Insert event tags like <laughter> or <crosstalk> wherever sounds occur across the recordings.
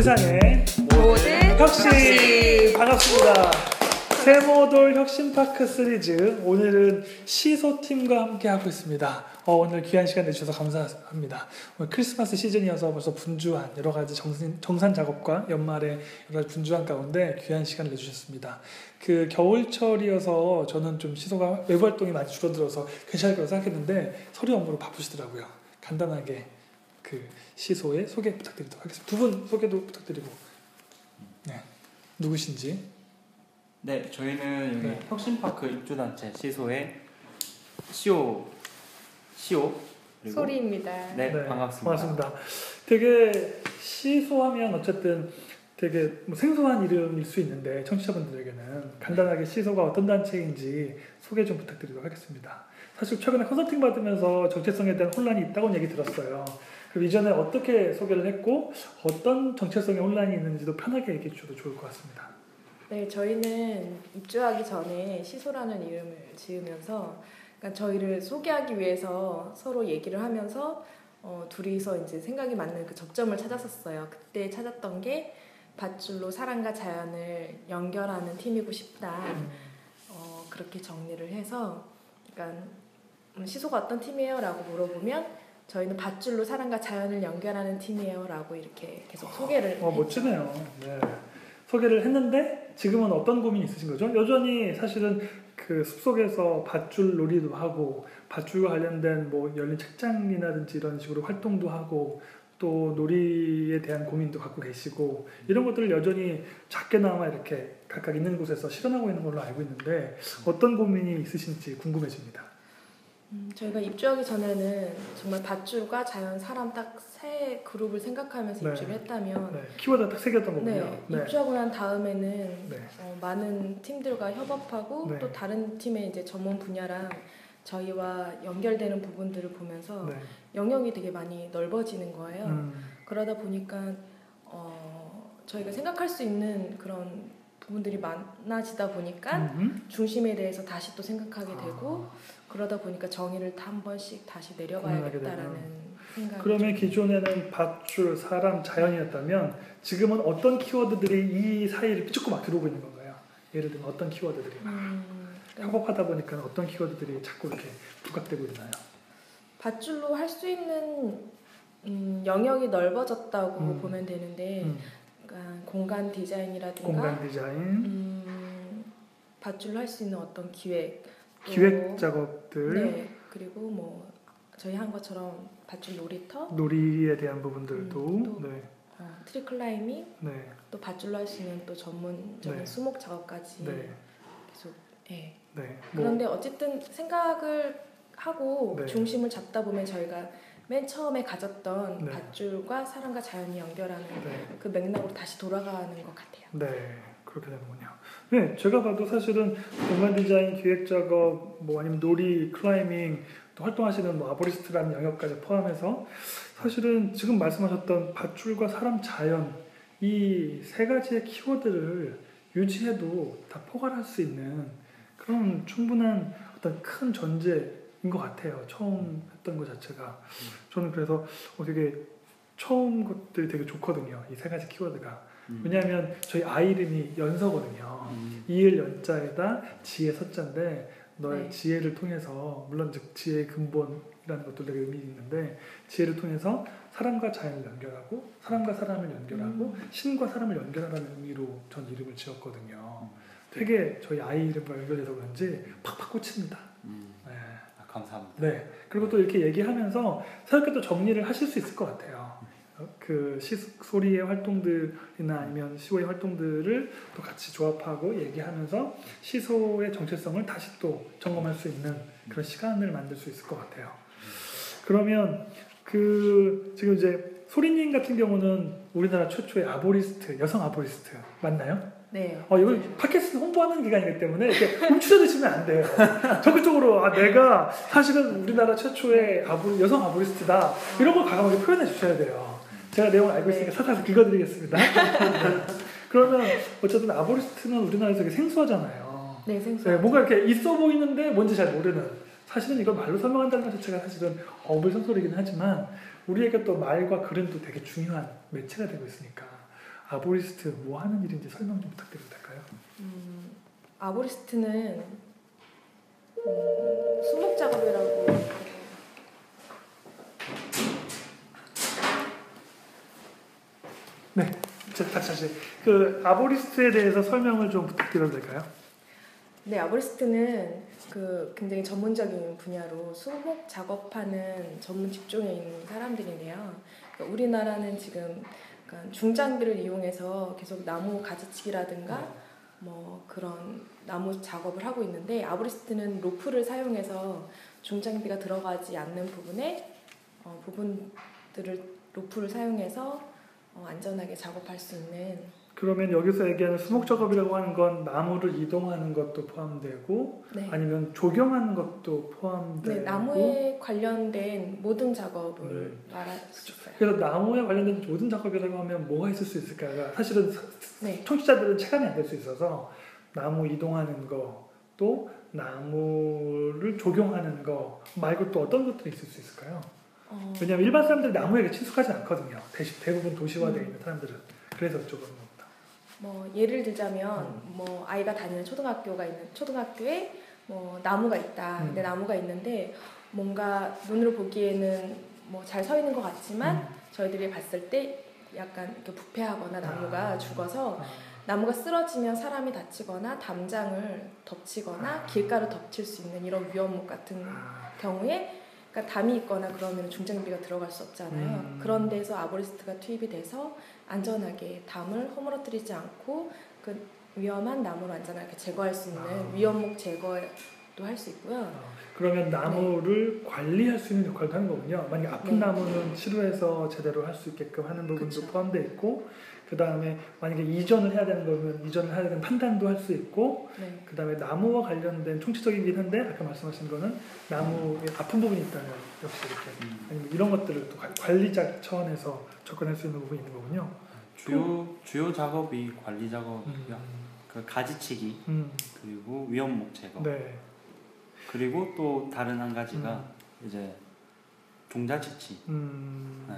세상에 모든 혁신 혁신. 반갑습니다. 세모돌 혁신파크 시리즈 오늘은 시소팀과 함께 하고 있습니다. 어, 오늘 귀한 시간 내주셔서 감사합니다. 오늘 크리스마스 시즌이어서 벌써 분주한 여러 가지 정신, 정산 작업과 연말에 여러 가지 분주한 가운데 귀한 시간을 내주셨습니다. 그 겨울철이어서 저는 좀 시소가 외부 활동이 많이 줄어들어서 괜찮을 거라고 생각했는데 서류 업무로 바쁘시더라고요. 간단하게 그 시소의 소개 부탁드리도록 하겠습니다. 두 분 소개도 부탁드리고 네 누구신지 네, 저희는 여기 네. 혁신파크 입주단체 시소의 시오 시오 그리고 소리입니다. 네, 반갑습니다. 반갑습니다. 되게 시소하면 어쨌든 되게 뭐 생소한 이름일 수 있는데 청취자분들에게는 간단하게 시소가 어떤 단체인지 소개 좀 부탁드리도록 하겠습니다. 사실 최근에 컨설팅 받으면서 정체성에 대한 혼란이 있다고 얘기 들었어요. 그럼 이전에 어떻게 소개를 했고 어떤 정체성의 혼란이 있는지도 편하게 얘기해 주셔도 좋을 것 같습니다. 네, 저희는 입주하기 전에 시소라는 이름을 지으면서 그러니까 저희를 소개하기 위해서 서로 얘기를 하면서 어, 둘이서 이제 생각이 맞는 그 접점을 찾았었어요. 그때 찾았던 게 밧줄로 사랑과 자연을 연결하는 팀이고 싶다. 어, 그렇게 정리를 해서 그러니까 음, 시소가 어떤 팀이에요라고 물어보면 저희는 밧줄로 사랑과 자연을 연결하는 팀이에요라고 이렇게 계속 소개를 어, 멋지네요. 네. 소개를 했는데 지금은 어떤 고민이 있으신 거죠? 여전히 사실은 그 숲속에서 밧줄 놀이도 하고 밧줄과 관련된 뭐 열린 책장이라든지 이런 식으로 활동도 하고 또 놀이에 대한 고민도 갖고 계시고 이런 것들을 여전히 작게나마 이렇게 각각 있는 곳에서 실현하고 있는 걸로 알고 있는데 어떤 고민이 있으신지 궁금해집니다. 음, 저희가 입주하기 전에는 정말 밧줄과 자연, 사람 딱 세 그룹을 생각하면서 네. 입주를 했다면 네, 키워드가 딱 새겼던 네, 거군요. 입주하고 난 다음에는 네. 어, 많은 팀들과 협업하고 네. 또 다른 팀의 이제 전문 분야랑 저희와 연결되는 부분들을 보면서 네. 영역이 되게 많이 넓어지는 거예요. 음, 그러다 보니까 어, 저희가 생각할 수 있는 그런 부분들이 많아지다 보니까 음. 중심에 대해서 다시 또 생각하게 되고 아. 그러다 보니까 정의를 한 번씩 다시 내려봐야겠다라는 생각이 그러면 좀- 기존에는 밧줄, 사람, 자연이었다면 지금은 어떤 키워드들이 이 사이를 쫓고 막 들어오고 있는 건가요? 예를 들면 어떤 키워드들이 막 음, 협업하다 보니까 어떤 키워드들이 자꾸 이렇게 부각되고 있나요? 밧줄로 할 수 있는 음, 영역이 넓어졌다고 음. 보면 되는데 음, 그러니까 공간 디자인이라든가 공간 디자인, 음, 밧줄로 할 수 있는 어떤 기획 또- 기획 작업들, 네 그리고 뭐 저희 한 것처럼 밧줄 놀이터 놀이에 대한 부분들도 음, 또- 네, 어, tree climbing 네, 또 밧줄로 할 수 있는 또 전문적인 네. 수목 작업까지 네, 계속 예. 네. 뭐, 그런데 어쨌든 생각을 하고 네. 중심을 잡다 보면 저희가 맨 처음에 가졌던 네. 밧줄과 사람과 자연이 연결하는 네. 그 맥락으로 다시 돌아가는 것 같아요. 네, 그렇게 되는군요. 네, 제가 봐도 사실은 공간 디자인, 기획 작업, 뭐 아니면 놀이, 클라이밍, 또 활동하시는 뭐 아보리스트라는 영역까지 포함해서 사실은 지금 말씀하셨던 밧줄과 사람, 자연 이 세 가지의 키워드를 유지해도 다 포괄할 수 있는 그런 충분한 어떤 큰 전제인 것 같아요. 처음 했던 것 자체가 저는 그래서 어, 되게 처음 것들이 되게 좋거든요. 이 세 가지 키워드가. 음. 왜냐하면 저희 아이 이름이 연서거든요. 음. 이을 연자에다 지혜 서자인데 너의 네. 지혜를 통해서 물론 즉 지혜의 근본이라는 것도 되게 의미 있는데 지혜를 통해서 사람과 자연을 연결하고 사람과 사람을 연결하고 신과 사람을 연결하라는 의미로 전 이름을 지었거든요. 되게 저희 아이 이름과 연결돼서 그런지 팍팍 꽂힙니다. 음. 네. 아, 감사합니다. 네. 그리고 또 이렇게 얘기하면서 새롭게 또 정리를 하실 수 있을 것 같아요. 어, 그 시소리의 활동들이나 아니면 시오의 활동들을 또 같이 조합하고 얘기하면서 시소의 정체성을 다시 또 점검할 수 있는 그런 시간을 만들 수 있을 것 같아요. 그러면 그 지금 이제 소리님 같은 경우는 우리나라 최초의 아보리스트 여성 아보리스트 맞나요? 네. 어, 이거 팟캐스트 홍보하는 기간이기 때문에 이렇게 훔쳐 드시면 안 돼요. <laughs> 적극적으로 아, 내가 사실은 우리나라 최초의 아보, 여성 아보리스트다 이런 걸 과감하게 표현해 주셔야 돼요. 제가 내용을 알고 있으니까 사사서 읽어드리겠습니다. <laughs> 그러면 어쨌든 아보리스트는 우리나라에서 되게 생소하잖아요. 네, 생소. 네, 뭔가 이렇게 있어 보이는데 뭔지 잘 모르는. 사실은 이걸 말로 설명한다는 것 자체가 사실은 어불성설이긴 하지만 우리에게 또 말과 글은 또 되게 중요한 매체가 되고 있으니까 아보리스트 뭐 하는 일인지 설명 좀 부탁드려도 될까요? 음, 아보리스트는 음, 수목 작업이라고 자, 다시 그 아보리스트에 대해서 설명을 좀 부탁드려도 될까요? 네, 아보리스트는 그 굉장히 전문적인 분야로 수목 작업하는 전문 직종에 있는 사람들인데요. 그러니까 우리나라는 지금 중장비를 이용해서 계속 나무 가지치기라든가 뭐 그런 나무 작업을 하고 있는데 아보리스트는 로프를 사용해서 중장비가 들어가지 않는 부분에 어, 부분들을 로프를 사용해서 어, 안전하게 작업할 수 있는 그러면 여기서 얘기하는 수목 작업이라고 하는 건 나무를 이동하는 것도 포함되고 네. 아니면 조경하는 것도 포함되고 네, 나무에 관련된 모든 작업을 음. 말할 수 있어요. 그래서 나무에 관련된 모든 작업이라고 하면 뭐가 있을 수 있을까요? 사실은 네. 청취자들은 체감이 안 될 수 있어서 나무 이동하는 거, 또 나무를 조경하는 거 말고 또 어떤 것들이 있을 수 있을까요? 어, 왜냐하면 일반 사람들이 나무에 친숙하지 않거든요. 대신 대부분 도시화되어 음. 있는 사람들은 그래서 여쭤보는 겁니다. 뭐 예를 들자면 음. 뭐 아이가 다니는 초등학교가 있는 초등학교에 뭐 나무가 있다. 음. 근데 나무가 있는데 뭔가 눈으로 보기에는 뭐 잘 서 있는 것 같지만 음. 저희들이 봤을 때 약간 이렇게 부패하거나 나무가 아. 죽어서 아, 나무가 쓰러지면 사람이 다치거나 담장을 덮치거나 아. 길가를 덮칠 수 있는 이런 위험목 같은 아, 경우에 그러니까 담이 있거나 그러면 중장비가 들어갈 수 없잖아요. 음. 그런 데서 아보리스트가 투입이 돼서 안전하게 담을 허물어뜨리지 않고 그 위험한 나무를 안전하게 제거할 수 있는 아. 위험목 제거도 할 수 있고요. 아. 그러면 나무를 관리할 수 있는 역할도 하는 거군요. 만약 아픈 네. 나무는 치료해서 제대로 할 수 있게끔 하는 부분도 그쵸. 포함되어 있고 그 다음에 만약에 이전을 해야 되는 거면 이전을 해야 되는 판단도 할 수 있고 네. 그 다음에 나무와 관련된 총체적이긴 한데 아까 말씀하신 거는 나무에 아픈 부분이 있다면 역시 이렇게 음, 아니면 이런 것들을 또 관- 관리자 차원에서 접근할 수 있는 부분이 있는 거군요. 주요 주요 작업이 관리 작업이고요. 음, 그 가지치기 음, 그리고 위험목 제거 네. 그리고 또 다른 한 가지가 이제 종자 채취. 음, 네.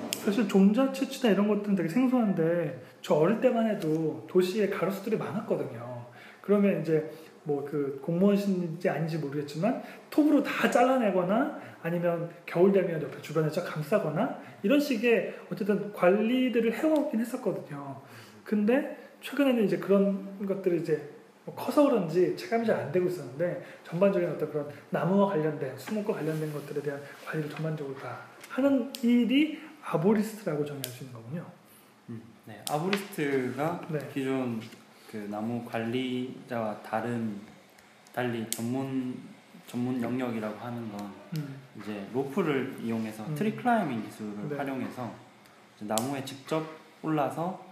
네. 사실 종자 채취나 이런 것들은 되게 생소한데 저 어릴 때만 해도 도시에 가로수들이 많았거든요. 그러면 이제 뭐 그 공무원인지 아닌지 모르겠지만 톱으로 다 잘라내거나 아니면 겨울 되면 옆에 주변에 쫙 감싸거나 이런 식의 어쨌든 관리들을 해오긴 했었거든요. 근데 최근에는 이제 그런 것들이 이제 뭐 커서 그런지 체감이 잘 안 되고 있었는데 전반적인 어떤 그런 나무와 관련된 수목과 관련된 것들에 대한 관리를 전반적으로 다 하는 일이 arborist라고 정의할 수 있는 거군요. 음, 네, arborist가 네. 기존 그 나무 관리자와 다른 달리 전문 전문 영역이라고 하는 건 음, 이제 로프를 이용해서 음. tree climbing 기술을 네. 활용해서 나무에 직접 올라서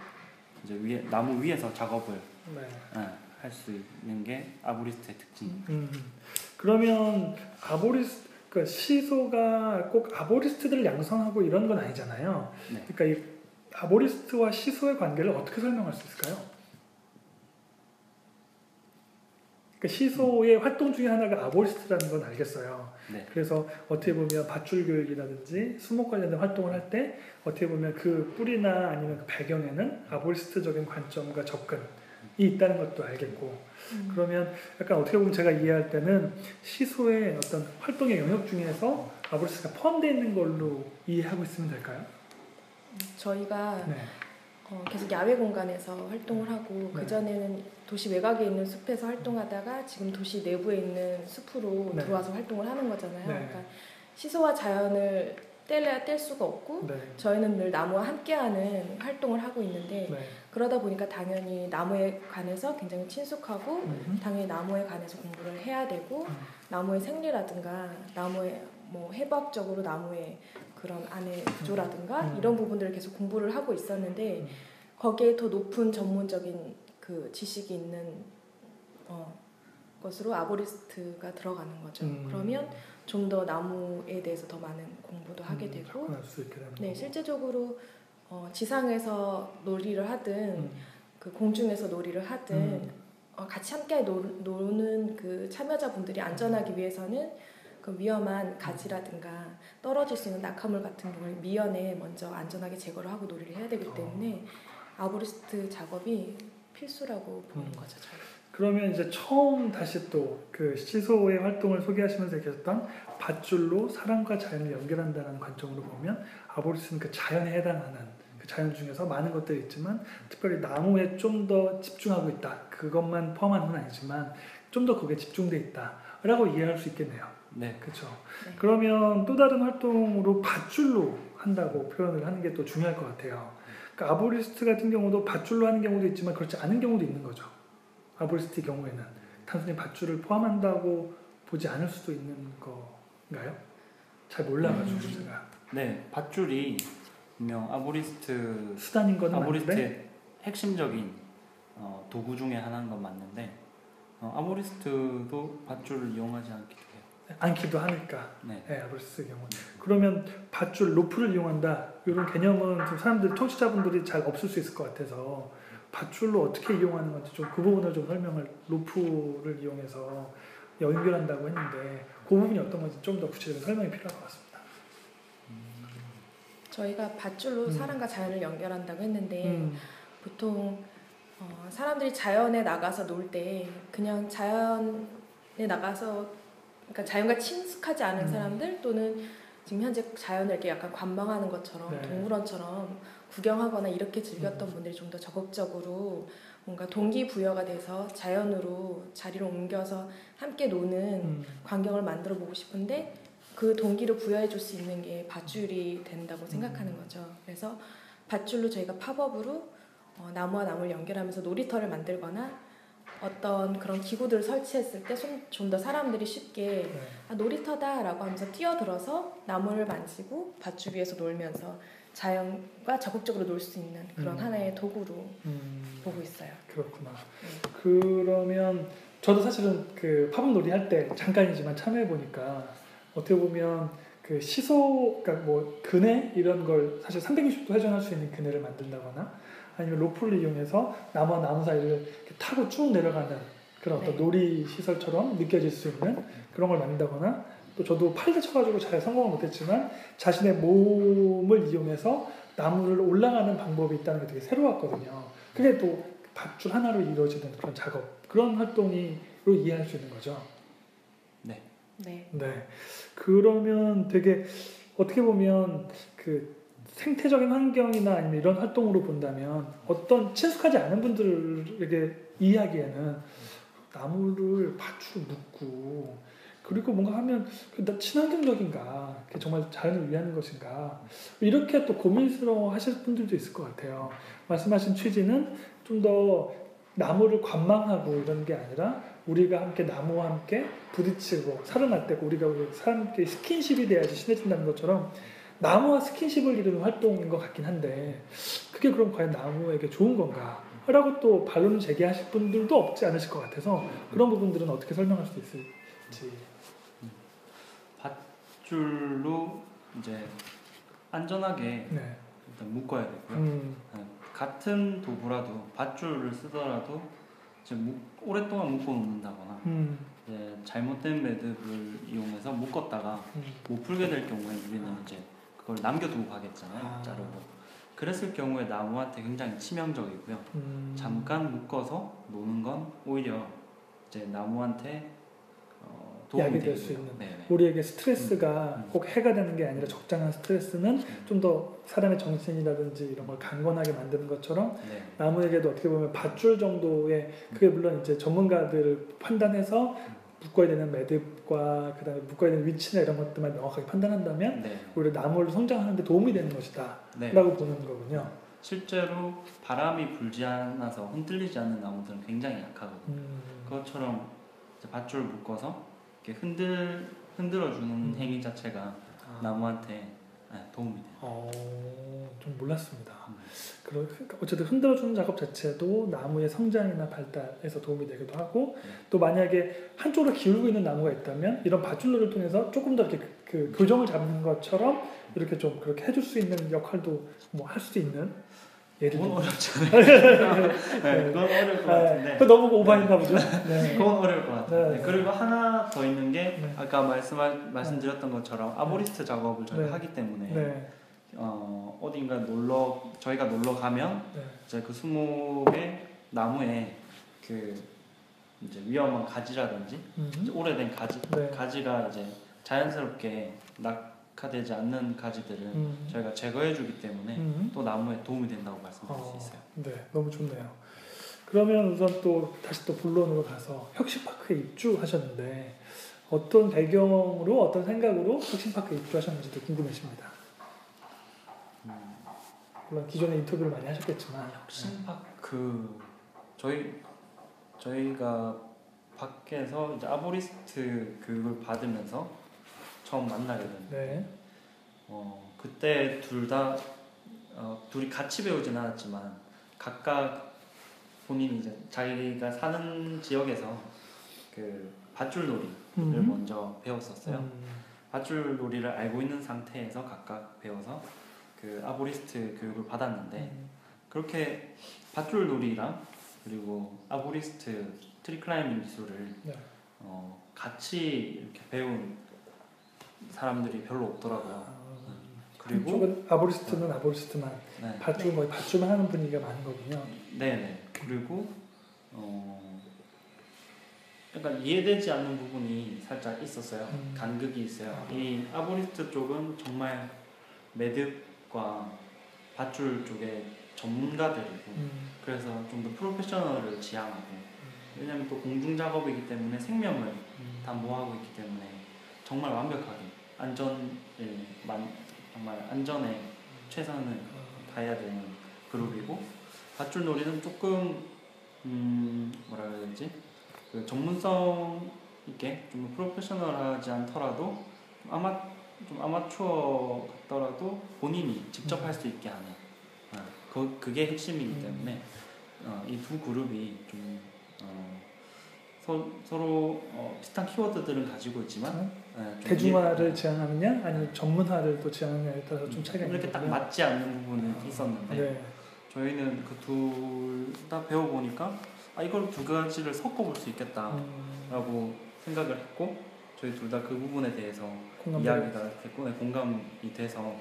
이제 위에 나무 위에서 작업을 네. 할수 있는 게 아보리스트의 특징. 음, 그러면 아보리스 그 시소가 꼭 아보리스트들을 양성하고 이런 건 아니잖아요. 네. 그러니까 이 아보리스트와 시소의 관계를 어떻게 설명할 수 있을까요? 그러니까 시소의 활동 중에 하나가 아보리스트라는 건 알겠어요. 네. 그래서 어떻게 보면 밧줄 교육이라든지 수목 관련된 활동을 할 때 어떻게 보면 그 뿌리나 아니면 그 배경에는 아보리스트적인 관점과 접근이 있다는 것도 알겠고 음. 그러면 약간 어떻게 보면 제가 이해할 때는 시소의 어떤 활동의 영역 중에서 아보리스트가 포함되어 있는 걸로 이해하고 있으면 될까요? 저희가 네. 어, 계속 야외 공간에서 활동을 하고 네. 그 전에는 도시 외곽에 있는 숲에서 활동하다가 지금 도시 내부에 있는 숲으로 네. 들어와서 활동을 하는 거잖아요. 네. 그러니까 시소와 자연을 뗄래야 뗄 수가 없고 네. 저희는 늘 나무와 함께하는 활동을 하고 있는데 네. 그러다 보니까 당연히 나무에 관해서 굉장히 친숙하고 음. 당연히 나무에 관해서 공부를 해야 되고 음. 나무의 생리라든가 나무의 뭐 해부학적으로 나무의 그런 안의 구조라든가 음. 이런 부분들을 계속 공부를 하고 있었는데 음. 거기에 더 높은 전문적인 그 지식이 있는 어, 것으로 아보리스트가 들어가는 거죠. 음. 그러면 좀 더 나무에 대해서 더 많은 공부도 하게 음, 되고 네. 실제적으로 어, 지상에서 놀이를 하든 음. 그 공중에서 놀이를 하든 음. 어, 같이 함께 노, 노는 그 참여자분들이 안전하기 위해서는 그 위험한 가지라든가 떨어질 수 있는 낙하물 같은 경우를 미연에 먼저 안전하게 제거를 하고 놀이를 해야 되기 때문에 아보리스트 작업이 필수라고 보는 음. 거죠. 저희. 그러면 이제 처음 다시 또 그 시소의 활동을 소개하시면서 얘기했던 밧줄로 사람과 자연을 연결한다는 관점으로 보면 아보리스는 그 자연에 해당하는 그 자연 중에서 많은 것들이 있지만 특별히 나무에 좀 더 집중하고 있다. 그것만 포함한 건 아니지만 좀 더 거기에 집중돼 있다라고 이해할 수 있겠네요. 네. 그렇죠. 네. 그러면 또 다른 활동으로 밧줄로 한다고 표현을 하는 게 또 중요할 것 같아요. 그러니까 아보리스트 같은 경우도 밧줄로 하는 경우도 있지만 그렇지 않은 경우도 있는 거죠. 아보리스트 경우에는 단순히 밧줄을 포함한다고 보지 않을 수도 있는 건가요? 잘 몰라가지고 음. 제가 네, 밧줄이 분명 아보리스트 수단인 맞는데 아보리스트의 핵심적인 어, 도구 중에 하나인 건 맞는데 어, 아보리스트도 밧줄을 이용하지 않기도 해요. 않기도 하니까 네. 네, 아보리스트 경우 그러면 밧줄 로프를 이용한다 이런 개념은 좀 사람들 청취자분들이 잘 없을 수 있을 것 같아서 밧줄로 어떻게 이용하는 건지 좀 그 부분을 좀 설명을 로프를 이용해서 연결한다고 했는데 그 부분이 어떤 건지 좀 더 구체적인 설명이 필요할 것 같습니다. 저희가 밧줄로 음. 사람과 자연을 연결한다고 했는데 음, 보통 어, 사람들이 자연에 나가서 놀 때 그냥 자연에 나가서 그러니까 자연과 친숙하지 않은 음. 사람들 또는 지금 현재 자연을 이렇게 약간 관망하는 것처럼 네. 동물원처럼 구경하거나 이렇게 즐겼던 음. 분들이 좀 더 적극적으로 뭔가 동기부여가 돼서 자연으로 자리를 옮겨서 함께 노는 음, 광경을 만들어 보고 싶은데 그 동기를 부여해 줄 수 있는 게 밧줄이 된다고 생각하는 음. 거죠. 그래서 밧줄로 저희가 팝업으로 어, 나무와 나무를 연결하면서 놀이터를 만들거나 어떤 그런 기구들을 설치했을 때 좀 더 사람들이 쉽게 네. 아, 놀이터다라고 하면서 뛰어들어서 나무를 만지고 밧줄 위에서 놀면서 자연과 적극적으로 놀 수 있는 그런 음. 하나의 도구로 음, 보고 있어요. 그렇구나. 네. 그러면 저도 사실은 그 팝업 놀이 할 때 잠깐이지만 참여해 보니까 어떻게 보면 그 시소 그러니까 뭐 그네 이런 걸 사실 360도 회전할 수 있는 그네를 만든다거나 아니면 로프를 이용해서 나무와 나무 사이를 타고 쭉 내려가는 그런 어떤 네. 놀이 시설처럼 느껴질 수 있는 그런 걸 만든다거나 또 저도 팔 다쳐가지고 잘 성공을 못했지만 자신의 몸을 이용해서 나무를 올라가는 방법이 있다는 게 되게 새로웠거든요. 그게 또 밧줄 하나로 이루어지는 그런 작업 그런 활동이로 이해할 수 있는 거죠. 네. 네. 그러면 되게 어떻게 보면 그 생태적인 환경이나 아니면 이런 활동으로 본다면 어떤 친숙하지 않은 분들에게 이야기에는 나무를 밧줄로 묶고 그리고 뭔가 하면 친환경적인가? 정말 자연을 위하는 것인가? 이렇게 또 고민스러워 하실 분들도 있을 것 같아요. 말씀하신 취지는 좀 더 나무를 관망하고 이런 게 아니라 우리가 함께 나무와 함께 부딪히고 살을 맞대고 우리가 우리 사람끼리 스킨십이 돼야지 친해진다는 것처럼 나무와 스킨십을 이루는 활동인 것 같긴 한데 그게 그럼 과연 나무에게 좋은 건가? 라고 또 반론을 제기하실 분들도 없지 않으실 것 같아서 그런 부분들은 어떻게 설명할 수 있을지 밧줄로 이제 안전하게 네. 일단 묶어야 되고요. 음, 네, 같은 도구라도 밧줄을 쓰더라도 이제 묶- 오랫동안 묶어 놓는다거나 음, 이제 잘못된 매듭을 이용해서 묶었다가 음, 못 풀게 될 경우에 우리는 이제 그걸 남겨두고 가겠잖아요. 아. 자르고. 그랬을 경우에 나무한테 굉장히 치명적이고요. 음. 잠깐 묶어서 노는 건 오히려 이제 나무한테 약이 되고요. 될수 있는. 네네. 우리에게 스트레스가 음, 음. 꼭 해가 되는 게 아니라 적당한 스트레스는 좀 더 사람의 정신이라든지 이런 걸 강건하게 만드는 것처럼 네. 나무에게도 어떻게 보면 밧줄 정도의 그게 물론 이제 전문가들 판단해서 묶어야 되는 매듭과 그다음에 묶어야 되는 위치나 이런 것들만 명확하게 판단한다면 네. 오히려 나무를 성장하는데 도움이 되는 것이다라고 네. 보는 거군요. 실제로 바람이 불지 않아서 흔들리지 않는 나무들은 굉장히 약하거든요. 음, 그것처럼 밧줄 묶어서 이렇게 흔들 흔들어 주는 음. 행위 자체가 아, 나무한테 네, 도움이 돼요. 어, 좀 몰랐습니다. 음. 그러- 그러니까 어쨌든 흔들어주는 작업 자체도 나무의 성장이나 발달에서 도움이 되기도 하고 네. 또 만약에 한쪽으로 기울고 있는 나무가 있다면 이런 밧줄로를 통해서 조금 더 이렇게 그 교정을 잡는 것처럼 이렇게 좀 그렇게 해줄 수 있는 역할도 뭐 할수 있는 예를 그건 어렵잖아요. 네, 그건 어려울 것 네, 같은데. 그거 너무 오버했나 보죠. 네. <laughs> 그건 어려울 것 같아요. 네. 네, 그리고 하나 더 있는 게 네. 아까 말씀 말씀드렸던 것처럼 아보리스트 작업을 저희가 네. 하기 때문에 네. 어, 어딘가 놀러 저희가 놀러 가면 네. 이제 그 수목의 나무에 그 이제 위험한 가지라든지 이제 음. 오래된 가지 네. 가지가 이제 자연스럽게 낙 하되지 않는 가지들은 음. 저희가 제거해주기 때문에 음. 또 나무에 도움이 된다고 말씀드릴 수 어, 있어요. 네, 너무 좋네요. 그러면 우선 또 다시 또 본론으로 가서 혁신파크에 입주하셨는데 어떤 배경으로 어떤 생각으로 혁신파크에 입주하셨는지도 궁금해집니다. 물론 기존에 인터뷰를 많이 하셨겠지만 혁신파크 저희 저희가 밖에서 이제 아보리스트 교육을 받으면서 처음 만나게 됐는데 네, 어, 그때 둘다 어, 둘이 같이 배우진 않았지만 각각 본인이 이제 자기가 사는 지역에서 그 밧줄놀이를 음. 먼저 배웠었어요. 음, 밧줄놀이를 알고 있는 상태에서 각각 배워서 그 아보리스트 교육을 받았는데 음, 그렇게 밧줄놀이랑 그리고 arborist tree climbing 기술을 네. 어, 같이 이렇게 배운 사람들이 별로 없더라고요. 아, 그리고 한쪽은 arborist는 arborist만 네, 밧줄 거의 밧줄만 하는 분위기가 많은 거군요. 네네 그리고 어, 약간 이해되지 않는 부분이 살짝 있었어요. 음. 간극이 있어요. 이 arborist 쪽은 정말 매듭과 밧줄 쪽에 전문가들이고 음, 그래서 좀 더 프로페셔널을 지향하고 왜냐하면 또 공중 작업이기 때문에 생명을 음, 담보하고 있기 때문에 정말 완벽하게 안전을 만, 정말 안전에 최선을 다해야 되는 그룹이고 밧줄놀이는 조금 음 뭐라 그래야 되지 그 전문성 있게 좀 프로페셔널하지 않더라도 좀 아마 좀 아마추어 같더라도 본인이 직접 할 수 있게 하는 어, 그, 그게 핵심이기 음. 때문에 어, 이두 그룹이 좀 어, 서, 서로 어, 비슷한 키워드들은 가지고 있지만 예, 좀 대중화를 지향하느냐 아니면 전문화를 또 지향하느냐에 따라서 좀 차이가 이렇게 딱. 맞지 않는 부분은 있었는데 네. 저희는 그 둘 다 배워보니까 아 이걸 두 가지를 섞어볼 수 있겠다라고 음, 생각을 했고 저희 둘 다 그 부분에 대해서 이야기가 됐고 네, 공감이 돼서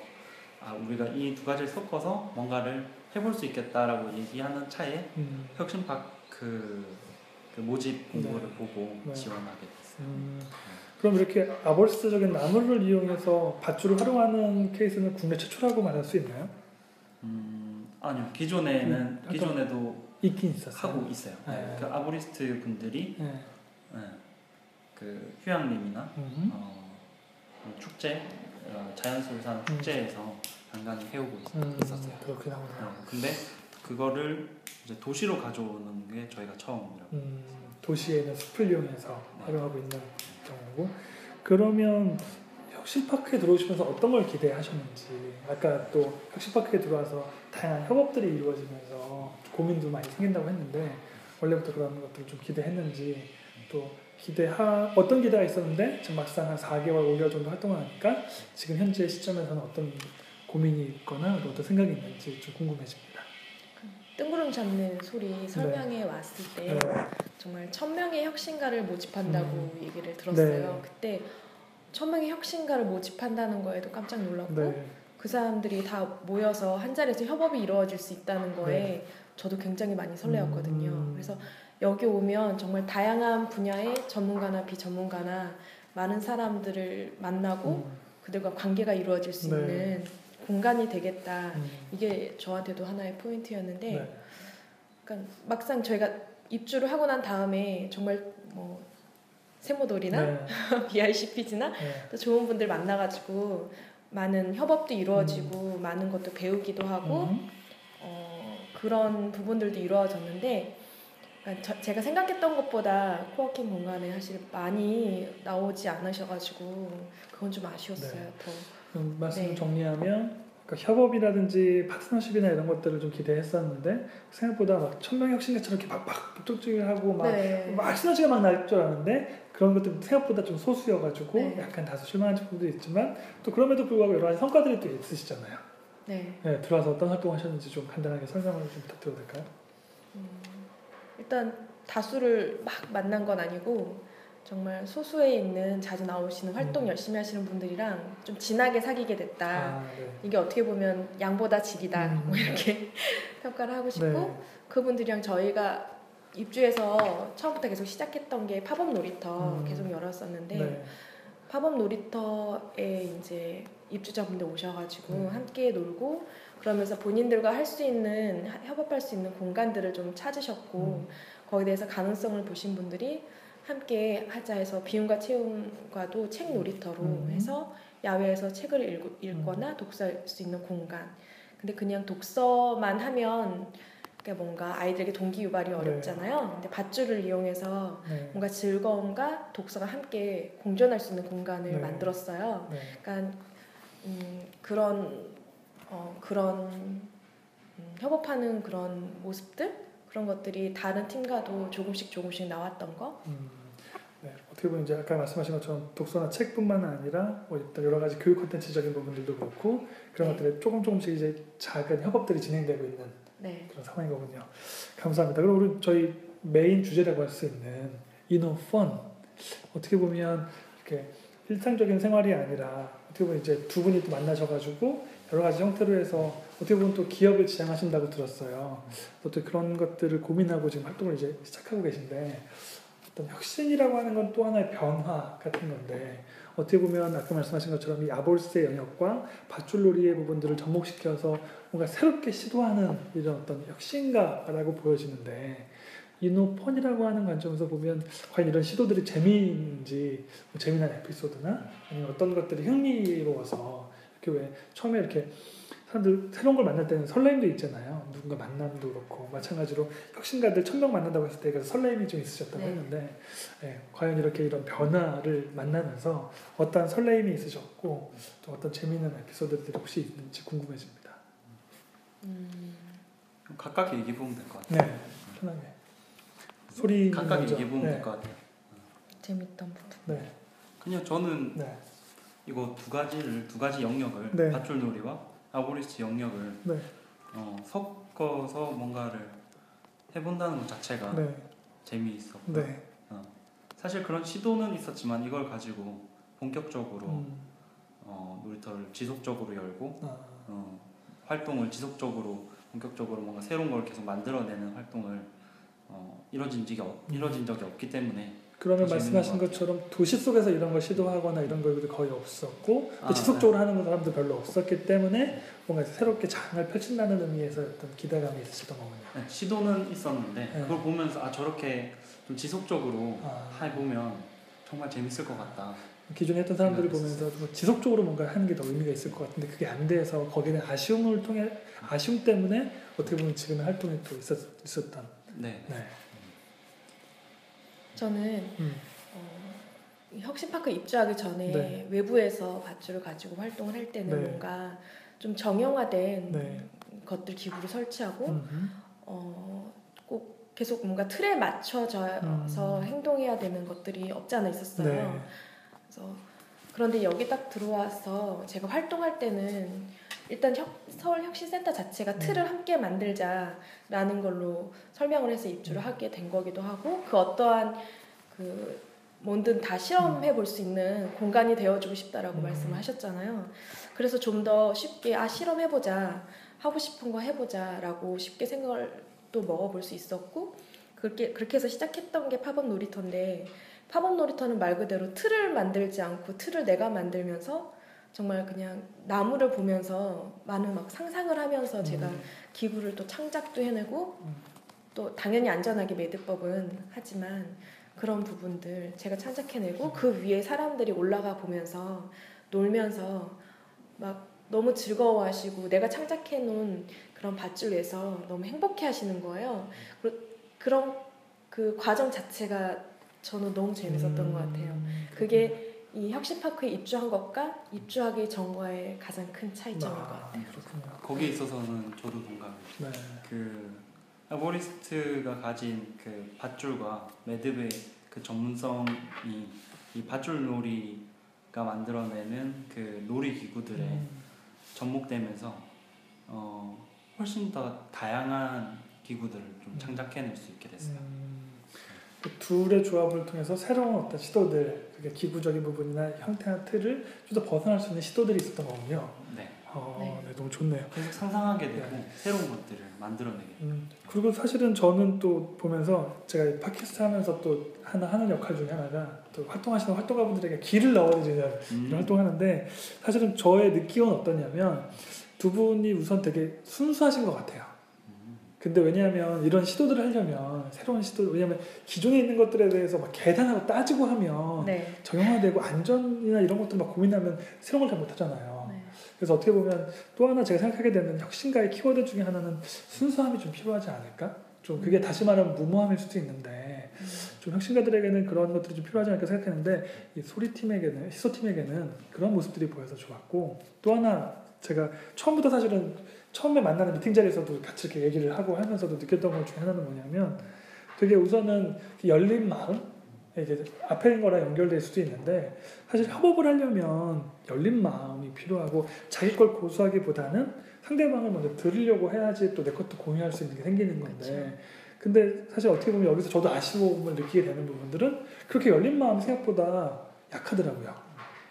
아 우리가 이 두 가지를 섞어서 뭔가를 해볼 수 있겠다라고 얘기하는 차에 음, 혁신파크 그, 그 모집 공고를 보고 네. 지원하게 됐어요. 음, 그럼 이렇게 아볼스적인 나무를 이용해서 밧줄을 활용하는 케이스는 국내 최초라고 말할 수 있나요? 음 아니요 기존에는 음, 아까- 기존에도 있긴 있었어요. 하고 있어요. 네. 그 아보리스트 분들이 네. 네, 그 휴양림이나 음, 어, 축제 어, 자연술산 축제에서 간간히 해오고 있, 음, 있었어요. 그렇긴 하군요. 어, 근데 그거를 이제 도시로 가져오는 게 저희가 처음이라고. 음, 도시에 있는 숲을 이용해서 네. 활용하고 있는 경우고 그러면 혁신파크에 들어오시면서 어떤 걸 기대하셨는지 아까 또 혁신파크에 들어와서 다양한 협업들이 이루어지면서 고민도 많이 생긴다고 했는데 원래부터 그런 것들을 좀 기대했는지 또 기대하 어떤 기대가 있었는데 지금 막상 한 4개월 5개월 정도 활동을 하니까 지금 현재 시점에서는 어떤 고민이 있거나 또 어떤 생각이 있는지 좀 궁금해집니다. 뜬구름 잡는 소리 설명회 왔을 때 네. 정말 천 명의 혁신가를 모집한다고 얘기를 들었어요. 네. 그때 천 명의 혁신가를 모집한다는 거에도 깜짝 놀랐고 네. 그 사람들이 다 모여서 한 자리에서 협업이 이루어질 수 있다는 거에 저도 굉장히 많이 설레었거든요. 음. 그래서 여기 오면 정말 다양한 분야의 전문가나 비전문가나 많은 사람들을 만나고 음, 그들과 관계가 이루어질 수 네. 있는 공간이 되겠다. 음, 이게 저한테도 하나의 포인트였는데 네. 그러니까 막상 저희가 입주를 하고 난 다음에 정말 뭐 세모돌이나 네. <laughs> BRCPG나 네. 또 좋은 분들 만나가지고 많은 협업도 이루어지고 많은 것도 배우기도 하고 음. 어, 그런 부분들도 이루어졌는데 그러니까 저- 제가 생각했던 것보다 코워킹 공간에 사실 많이 나오지 않으셔가지고 그건 좀 아쉬웠어요. 네. 더. 음, 말씀을 네. 정리하면 그러니까 협업이라든지 파트너십이나 이런 것들을 좀 기대했었는데 생각보다 막 천명 혁신가처럼 이렇게 막막 북적지근하고 막, 네. 막 시너지가 막 날 줄 알았는데 그런 것들 생각보다 좀 소수여가지고 네. 약간 다소 실망한 부분도 있지만 또 그럼에도 불구하고 여러 가지 성과들이 또 있으시잖아요. 네. 네, 들어와서 어떤 활동하셨는지 좀 간단하게 설명을 좀 부탁드려도 될까요? 음, 일단 다수를 막 만난 건 아니고 정말 소수에 있는 자주 나오시는 활동 음. 열심히 하시는 분들이랑 좀 진하게 사귀게 됐다. 아, 네. 이게 어떻게 보면 양보다 질이다. 음. 뭐 이렇게 <laughs> 평가를 하고 싶고 네. 그분들이랑 저희가 입주해서 처음부터 계속 시작했던 게 팝업 놀이터 음. 계속 열었었는데 네. 팝업 놀이터에 이제 입주자분들 오셔가지고 음. 함께 놀고 그러면서 본인들과 할 수 있는 하- 협업할 수 있는 공간들을 좀 찾으셨고 음. 거기에 대해서 가능성을 보신 분들이 함께 하자 해서 비움과 채움과도 책 놀이터로 음. 해서 야외에서 책을 읽, 읽거나 독서할 수 있는 공간 근데 그냥 독서만 하면 그러니까 뭔가 아이들에게 동기 유발이 네. 어렵잖아요 근데 밧줄을 이용해서 네. 뭔가 즐거움과 독서가 함께 공존할 수 있는 공간을 네. 만들었어요. 네. 그러니까 음, 그런 어, 그런 음, 협업하는 그런 모습들 그런 것들이 다른 팀과도 조금씩 조금씩 나왔던 거. 음, 네. 어떻게 보면 이제 아까 말씀하신 것처럼 독서나 책뿐만 아니라 뭐 일단 여러 가지 교육 콘텐츠적인 부분들도 그렇고 그런 네. 것들에 조금 조금씩 이제 작은 협업들이 진행되고 있는 네, 그런 상황인 거군요. 감사합니다. 그럼 우리 저희 메인 주제라고 할 수 있는 이노 펀 어떻게 보면 이렇게 일상적인 생활이 아니라 어떻게 보면 이제 두 분이 또 만나셔가지고 여러 가지 형태로 해서 어떻게 보면 또 기업을 지향하신다고 들었어요. 또, 또 그런 것들을 고민하고 지금 활동을 이제 시작하고 계신데 어떤 혁신이라고 하는 건 또 하나의 변화 같은 건데 어떻게 보면 아까 말씀하신 것처럼 이 아볼스의 영역과 밧줄놀이의 부분들을 접목시켜서 뭔가 새롭게 시도하는 이런 어떤 혁신가라고 보여지는데 이노펀이라고 하는 관점에서 보면 과연 이런 시도들이 재미있는지 뭐 재미난 에피소드나 아니면 어떤 것들이 흥미로워서 이렇게 왜 처음에 이렇게 사람들 새로운 걸 만날 때는 설렘도 있잖아요. 누군가 만남도 그렇고 마찬가지로 혁신가들 천명 만난다고 했을 때그 설렘이 좀 있으셨다고 네. 했는데 예, 과연 이렇게 이런 변화를 만나면서 어떤 설렘이 있으셨고 또 어떤 재미있는 에피소드들이 혹시 있는지 궁금해집니다. 음, 각각 얘기해 보면 될 것 같아요. 네, 편하게 소리 각각 먼저. 얘기해 보면 네, 될것 같아요. 재밌던 부분. 네, 그냥 저는 네, 이거 두 가지를 두 가지 영역을 네. 밧줄놀이와 아보리스트 영역을 네, 어, 섞어서 뭔가를 해본다는 것 자체가 네, 재미있었고 네. 사실 그런 시도는 있었지만 이걸 가지고 본격적으로 음, 어, 놀이터를 지속적으로 열고 아, 어, 활동을 지속적으로 본격적으로 뭔가 새로운 걸 계속 만들어내는 활동을 어, 이뤄진 적이 없, 이뤄진 적이 없기 때문에 그러면 말씀하신 것 것처럼 도시 속에서 이런 걸 시도하거나 이런 것들이 거의 없었고 또 아, 지속적으로 하는 사람도 별로 없었기 때문에 뭔가 새롭게 장을 펼친다는 의미에서 어떤 기대감이 있으셨던 거군요. 네, 시도는 있었는데 네. 그걸 보면서 아 저렇게 좀 지속적으로 아. 해보면 정말 재밌을 것 같다. 기존에 했던 사람들을. 보면서 뭐 지속적으로 뭔가 하는 게 더 의미가 있을 것 같은데 그게 안 돼서 거기는 아쉬움을 통해 아쉬움 때문에 어떻게 보면 지금의 활동이 또 있었, 있었던. 네. 네. 저는 음, 어, 이 혁신파크 입주하기 전에 네. 외부에서 밧줄을 가지고 활동을 할 때는 네. 뭔가 좀 정형화된 네. 것들 기구를 설치하고 음, 어, 꼭 계속 뭔가 틀에 맞춰져서 음. 행동해야 되는 것들이 없지 않아 있었어요. 네. 그래서 그런데 여기 딱 들어와서 제가 활동할 때는 일단 혁, 서울 혁신센터 자체가 음. 틀을 함께 만들자라는 걸로 설명을 해서 입주를 음. 하게 된 거기도 하고 그 어떠한 그 뭐든 다 실험해 볼 수 있는 공간이 되어주고 싶다라고 음. 말씀을 하셨잖아요. 그래서 좀 더 쉽게 아 실험해 보자 하고 싶은 거 해보자라고 쉽게 생각을 또 먹어볼 수 있었고 그렇게 그렇게 해서 시작했던 게 팝업 놀이터인데 팝업 놀이터는 말 그대로 틀을 만들지 않고 틀을 내가 만들면서 정말 그냥 나무를 보면서 많은 막 상상을 하면서 제가 음, 기구를 또 창작도 해내고 음. 또 당연히 안전하게 매듭법은 하지만 그런 부분들 제가 창작해내고 그 위에 사람들이 올라가 보면서 놀면서 막 너무 즐거워하시고 내가 창작해놓은 그런 밧줄 위에서 너무 행복해하시는 거예요. 그- 그런 그 과정 자체가 저는 너무 재밌었던 것 같아요. 음, 그게 이 혁신파크에 입주한 것과 입주하기 전과의 가장 큰 차이점인 것 아, 같아요. 그렇군요. 거기에 있어서는 저도 동감해요. 네. 그 아보리스트가 가진 그 밧줄과 매듭의 그 전문성이 이 밧줄 놀이가 만들어내는 그 놀이 기구들에 음, 접목되면서 어, 훨씬 더 다양한 기구들을 좀 음. 창작해낼 수 있게 됐어요. 음, 그 둘의 조합을 통해서 새로운 어떤 시도들, 그게 기구적인 부분이나 형태나 틀을 좀 더 벗어날 수 있는 시도들이 있었던 거군요. 네. 어, 네. 네, 너무 좋네요. 계속 상상하게 되고 네. 새로운 것들을 만들어내게. 음, 그리고 사실은 저는 또 보면서 제가 이 팟캐스트 하면서 또 하나 하는 역할 중에 하나가 또 활동하시는 활동가분들에게 길을 넣어드리는 음. 이런 활동하는데 사실은 저의 느낌은 어떠냐면 두 분이 우선 되게 순수하신 것 같아요. 음. 근데 왜냐하면 이런 시도들을 하려면 새로운 시도 왜냐하면 기존에 있는 것들에 대해서 막 계산하고 따지고 하면 네. 정형화되고 안전이나 이런 것들 막 고민하면 새로운 걸 잘 못하잖아요. 네. 그래서 어떻게 보면 또 하나 제가 생각하게 되는 혁신가의 키워드 중에 하나는 순수함이 좀 필요하지 않을까? 좀 그게 다시 말하면 무모함일 수도 있는데 음. 좀 혁신가들에게는 그런 것들이 좀 필요하지 않을까 생각했는데 이 소리 팀에게는 희소 팀에게는 그런 모습들이 보여서 좋았고 또 하나 제가 처음부터 사실은 처음에 만나는 미팅 자리에서도 같이 이렇게 얘기를 하고 하면서도 느꼈던 것 중에 하나는 뭐냐면 되게 우선은 그 열린 마음 이게 앞에 있는 거랑 연결될 수도 있는데 사실 협업을 하려면 열린 마음이 필요하고 자기 걸 고수하기보다는 상대방을 먼저 들으려고 해야지 또 내 것도 공유할 수 있는 게 생기는 건데. 근데 사실 어떻게 보면 여기서 저도 아쉬움을 느끼게 되는 부분들은 그렇게 열린 마음이 생각보다 약하더라고요.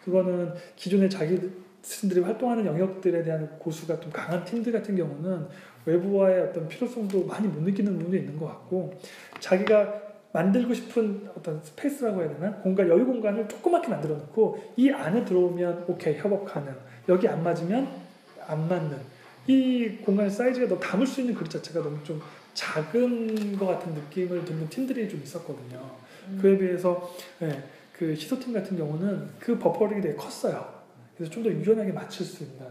그거는 기존에 자기 스들이 활동하는 영역들에 대한 고수가 좀 강한 팀들 같은 경우는 외부와의 어떤 필요성도 많이 못 느끼는 부분도 있는 것 같고 자기가 만들고 싶은 어떤 space라고 해야 되나 공간 여유 공간을 조그맣게 만들어 놓고 이 안에 들어오면 오케이 협업 가능 여기 안 맞으면 안 맞는 이 공간 사이즈가 너 담을 수 있는 그릇 자체가 너무 좀 작은 것 같은 느낌이 드는 팀들이 좀 있었거든요. 음. 그에 비해서 예, 그 시소팀 같은 경우는 그 버퍼링이 되게 컸어요. 그래서 좀 더 유연하게 맞출 수 있는.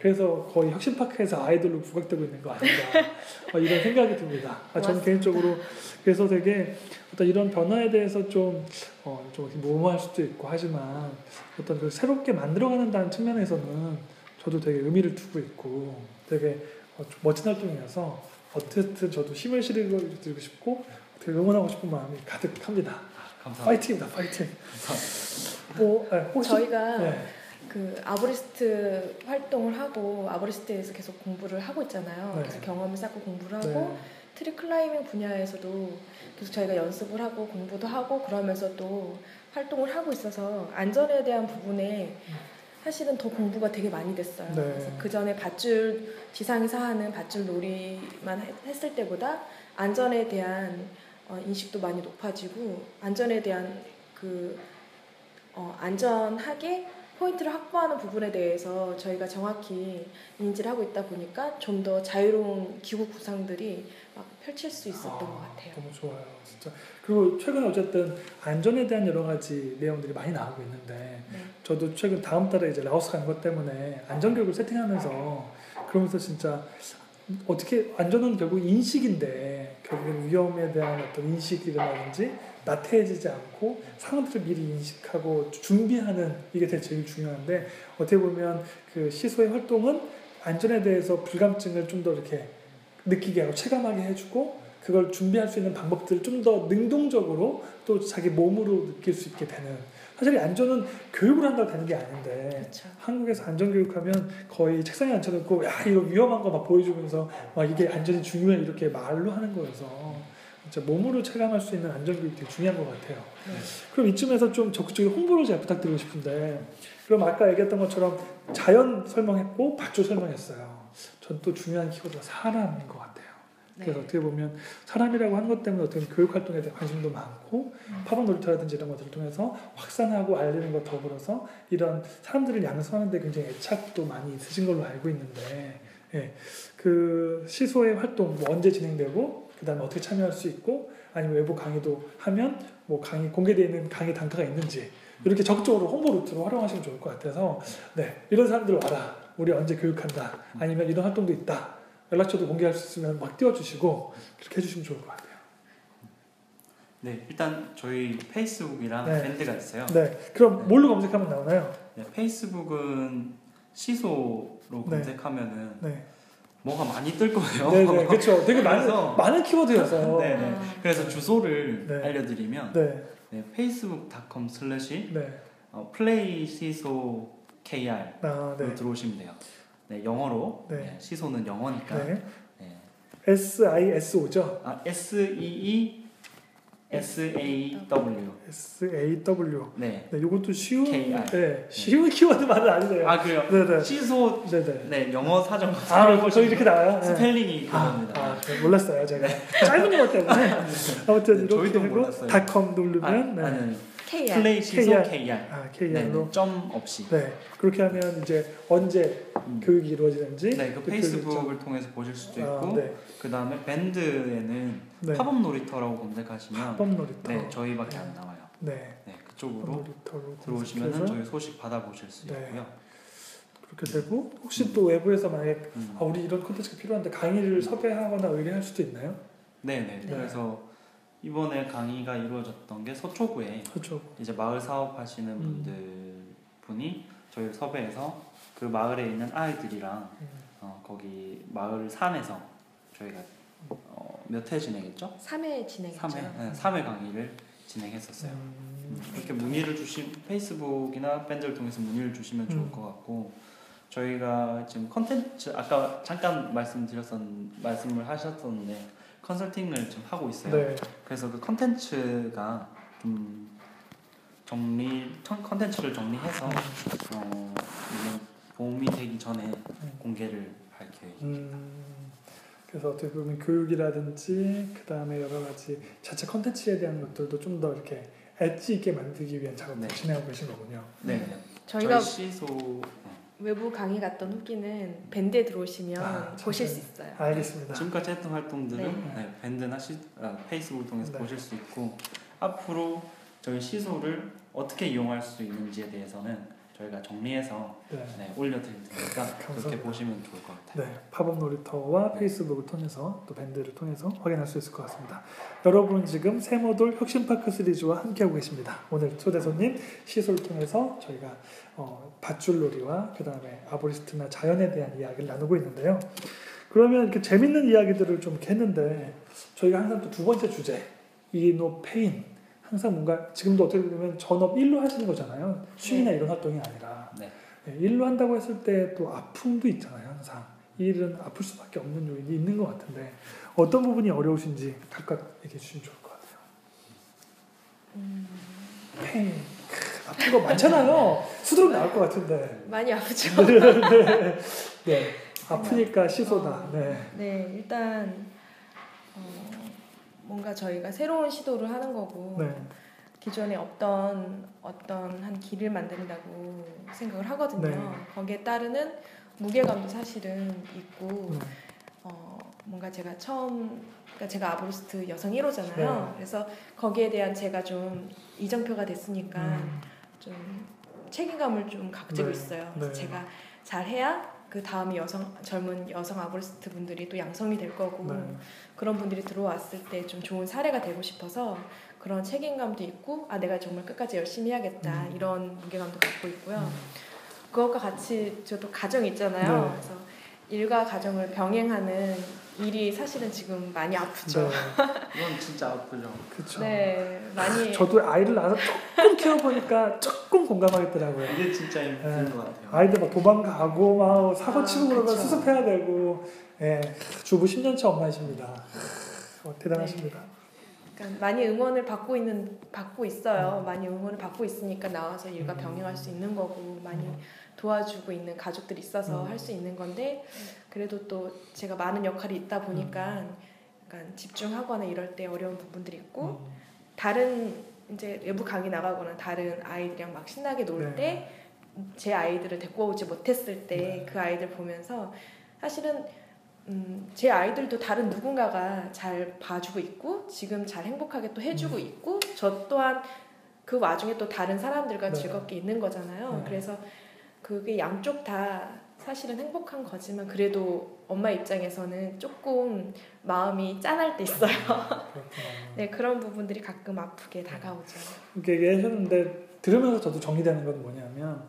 그래서 거의 혁신파크에서 아이돌로 부각되고 있는 거 아닌가 <laughs> 어, 이런 생각이 듭니다. 아, 저는. 개인적으로 그래서 되게 어떤 이런 변화에 대해서 좀, 어, 좀 무모할 수도 있고 하지만 어떤 그 새롭게 만들어가는다는 측면에서는 저도 되게 의미를 두고 있고 되게 어, 좀 멋진 활동이어서 어쨌든 저도 힘을 실어드리고 싶고 되게 응원하고 싶은 마음이 가득합니다. 아, 감사합니다. 파이팅입니다, 파이팅. 뭐, 네, 혹시 저희가 네, 그 아브리스트 활동을 하고 아브리스트에서 계속 공부를 하고 있잖아요. 네. 그래서 경험을 쌓고 공부를 하고 네, tree climbing 분야에서도 계속 저희가 연습을 하고 공부도 하고 그러면서 또 활동을 하고 있어서 안전에 대한 부분에 사실은 더 공부가 되게 많이 됐어요. 네. 그래서 그 전에 밧줄 지상에서 하는 밧줄 놀이만 했- 했을 때보다 안전에 대한 어, 인식도 많이 높아지고 안전에 대한 그 어, 안전하게 포인트를 확보하는 부분에 대해서 저희가 정확히 인지를 하고 있다 보니까 좀 더 자유로운 기구 구상들이 막 펼칠 수 있었던 아, 것 같아요. 너무 좋아요, 진짜. 그리고 최근에 어쨌든 안전에 대한 여러 가지 내용들이 많이 나오고 있는데 네. 저도 최근 다음 달에 이제 라오스 가는 것 때문에 안전 교육을 세팅하면서 그러면서 진짜 어떻게 안전은 결국 인식인데 결국엔 위험에 대한 어떤 인식이라든지 나태해지지 않고 상황들을 미리 인식하고 준비하는 이게 되게 제일 중요한데 어떻게 보면 그 시소의 활동은 안전에 대해서 불감증을 좀 더 이렇게 느끼게 하고 체감하게 해주고 그걸 준비할 수 있는 방법들을 좀 더 능동적으로 또 자기 몸으로 느낄 수 있게 되는 사실 이 안전은 교육을 한다고 되는 게 아닌데 그렇죠. 한국에서 안전 교육하면 거의 책상에 앉혀놓고 야 이거 위험한 거 막 보여주면서 막 이게 안전이 중요해 이렇게 말로 하는 거여서 진짜 몸으로 체감할 수 있는 안전교육이 되게 중요한 것 같아요. 네. 그럼 이쯤에서 좀 적극적인 홍보를 제가 부탁드리고 싶은데 그럼 아까 얘기했던 것처럼 자연 설명했고 밧줄 설명했어요. 전 또 중요한 키워드가 사람인 것 같아요. 그래서 네. 어떻게 보면 사람이라고 하는 것 때문에 어떤 교육 활동에 대한 관심도 많고 음. 파방 놀이터라든지 이런 것들을 통해서 확산하고 알리는 것 더불어서 이런 사람들을 양성하는 데 굉장히 애착도 많이 있으신 걸로 알고 있는데 예, 그 시소의 활동 뭐 언제 진행되고 그 다음에 어떻게 참여할 수 있고 아니면 외부 강의도 하면 뭐 강의 공개되어 있는 강의 단가가 있는지 이렇게 적극적으로 홍보 루트로 활용하시면 좋을 것 같아서 네 이런 사람들 와라 우리 언제 교육한다 아니면 이런 활동도 있다 연락처도 공개할 수 있으면 막 띄워주시고 그렇게 해주시면 좋을 것 같아요. 네, 일단 저희 페이스북이랑 네. 밴드가 있어요. 네, 그럼 뭘로 검색하면 나오나요? 네, 페이스북은 시소로 네. 검색하면은 네, 뭐가 많이 뜰 거예요. 네, 네, 그렇죠. 되게 많은 많은 키워드여서. <laughs> 네, 네, 네. 아, 그래서 주소를 네. 알려드리면 네, 네, facebook.com slash 네. play seesaw KR로 아, 네. 들어오시면 돼요. 네, 영어로 네. 네, 시소는 영어니까 네. 네. S I S O죠. 아, S E E S A W S A W. 네. 네, 이것도 쉬운 KR. 네, 쉬운 <laughs> 키워드만은 아니네요. 아 그래요. 네, 네. 시소 네, 네. 네 영어 사전 아, 저 이렇게 나와요. 네. 스펠링이 아, 그겁니다. 아, 네, 몰랐어요, 제가. 짧은 영어 때문에. <laughs> 아무튼 네, 이렇게 저희도 몰랐어요. 닷컴 아, 누르면 네. 아니 KR. play seesaw KR. 아, 네, KR로 네, 점 없이. 네. 그렇게 하면 이제 언제 음. 교육이 이루어지는지 네, 그 그때 페이스북을 통해서 보실 수도 아, 있고 네. 그 다음에 밴드에는 네. 팝업 놀이터라고 검색하시면 팝업 놀이터. 네 저희밖에 안 나와요. 네. 네 그쪽으로 검색해서 저희 소식 받아보실 수 네. 있고요. 그렇게 되고 혹시 또 외부에서 만약에 음. 아, 우리 이런 콘텐츠가 필요한데 강의를 섭외하거나 의뢰할 수도 있나요? 네네. 네. 그래서 이번에 강의가 이루어졌던 게 서초구에 그렇죠. 이제 마을 사업하시는 음. 분들 분이 저희 섭외해서 그 마을에 있는 아이들이랑 음. 어, 거기 마을 산에서 저희가 어, 몇 회 진행했죠? 3회 진행했죠. 3회, 네, 3회 강의를 진행했었어요. 음. 그렇게 문의를 주신 페이스북이나 밴드를 통해서 문의를 주시면 좋을 음. 것 같고 저희가 지금 컨텐츠 아까 잠깐 말씀드렸었 말씀을 하셨었는데 컨설팅을 좀 하고 있어요. 네. 그래서 그 컨텐츠가 좀 정리 컨- 컨텐츠를 정리해서 어, 이제 봄이 되기 전에 공개를 할 계획입니다. 음, 그래서 어떻게 보면 교육이라든지 그 다음에 여러 가지 자체 컨텐츠에 대한 것들도 좀 더 이렇게 엣지 있게 만들기 위한 작업을 네. 진행하고 계신 거군요. 네. 저희가 저희 시소 어, 외부 강의 갔던 후기는 밴드에 들어오시면 아, 보실 참, 수 있어요. 알겠습니다. 지금까지 했던 활동들은 네. 네, 밴드나 시, 아, 페이스북을 통해서 네. 보실 수 있고 앞으로 저희 시소를 어떻게 이용할 수 있는지에 대해서는 저희가 정리해서 네. 네, 올려드릴 테니까 그렇게. 보시면 좋을 것 같아요. 네, 팝업 놀이터와 페이스북을 통해서 또 밴드를 통해서 확인할 수 있을 것 같습니다. 여러분 지금 세모돌 혁신파크 시리즈와 함께하고 계십니다. 오늘 초대 손님 시소를 통해서 저희가 어, 밧줄놀이와 그 다음에 arborist나 자연에 대한 이야기를 나누고 있는데요. 그러면 이렇게 재밌는 이야기들을 좀 했는데 저희가 항상 또 두 번째 주제 inno pain 항상 뭔가 지금도 어떻게 보면 전업 일로 하시는 거잖아요. 취미나 이런 활동이 아니라 네. 네, 일로 한다고 했을 때 또 아픔도 있잖아요 항상 이 일은 아플 수밖에 없는 요인이 있는 것 같은데 어떤 부분이 어려우신지 각각 얘기해 주시면 좋을 것 같아요 음, pain 크, 아픈 거 많잖아요 <laughs> 수두룩 나올 것 같은데 많이 아프죠. <laughs> 네, <laughs> 네. 아프니까 시소다 네. 네, 일단 어, 뭔가 저희가 새로운 시도를 하는 거고 네. 기존에 없던 어떤 한 길을 만든다고 생각을 하거든요. 네. 거기에 따르는 무게감도 사실은 있고 네. 어, 뭔가 제가 처음 그러니까 제가 arborist 여성 1호잖아요. 네. 그래서 거기에 대한 제가 좀 이정표가 됐으니까 음, 좀 책임감을 좀 가지고 네. 있어요. 그래서 네. 제가 잘해야 그 다음 여성 젊은 여성 아브리스트 분들이 또 양성이 될 거고 네. 그런 분들이 들어왔을 때 좀 좋은 사례가 되고 싶어서 그런 책임감도 있고 아 내가 정말 끝까지 열심히 해야겠다 음. 이런 무게감도 갖고 있고요. 음, 그것과 같이 저도 가정 있잖아요. 네. 그래서 일과 가정을 병행하는 일이 사실은 지금 많이 아프죠. 네. <laughs> 이건 진짜 아프죠. 그렇죠 네, 많이 저도 아이를 낳아서 조금 키워보니까 조금 공감하겠더라고요 이게 진짜 힘든 네. 것 같아요. 아이들 막 도망가고 막 사고 아, 치고 그러면 그쵸. 수습해야 되고 예, 주부 10년차 엄마이십니다. 어, 대단하십니다. 그러니까 많이 응원을 받고 있는 받고 있어요. 많이 응원을 받고 있으니까 나와서 일과 음. 병행할 수 있는 거고 많이 음. 도와주고 있는 가족들이 있어서 음. 할수 있는 건데 그래도 또 제가 많은 역할이 있다 보니까 약간 집중하거나 이럴 때 어려운 부분들이 있고 음, 다른 이제 외부 강의 나가거나 다른 아이들이랑 막 신나게 놀 네. 때제 아이들을 데리고 오지 못했을 때 네. 그 아이들 보면서 사실은 음, 제 아이들도 다른 누군가가 잘 봐주고 있고 지금 잘 행복하게 또 해주고 음. 있고 저 또한 그 와중에 또 다른 사람들과 네. 즐겁게 있는 거잖아요. 네. 그래서 그게 양쪽 다 사실은 행복한 거지만 그래도 엄마 입장에서는 조금 마음이 짠할 때 있어요. 네 그런 부분들이 가끔 아프게 다가오죠. 이렇게 얘기하셨는데 들으면서 저도 정리되는 건 뭐냐면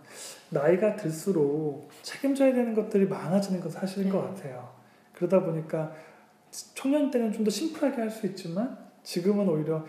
나이가 들수록 책임져야 되는 것들이 많아지는 건 사실인 네. 것 같아요. 그러다 보니까 청년 때는 좀 더 심플하게 할 수 있지만 지금은 오히려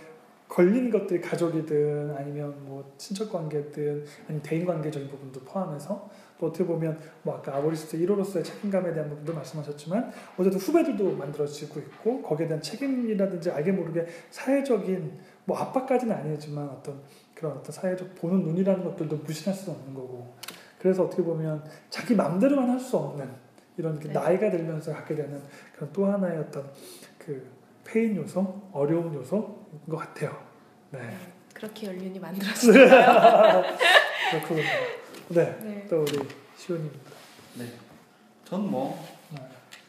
걸린 것들이 가족이든 아니면 뭐 친척 관계든 아니면 대인 관계적인 부분도 포함해서 또 어떻게 보면 뭐 아까 아버리스트 1호로서의 책임감에 대한 부분도 말씀하셨지만 어쨌든 후배들도 만들어지고 있고 거기에 대한 책임이라든지 알게 모르게 사회적인 뭐 압박까지는 아니지만 어떤 그런 어떤 사회적 보는 눈이라는 것들도 무시할 수는 없는 거고 그래서 어떻게 보면 자기 마음대로만 할 수 없는 이런 그 네. 나이가 들면서 갖게 되는 그런 또 하나의 어떤 그 페인 요소, 어려운 요소인 것 같아요. 네, 그렇게 연륜이 만들어졌어요. <laughs> 그렇군요. 네, 네. 또 우리 시호님입니다. 네. 전뭐 네.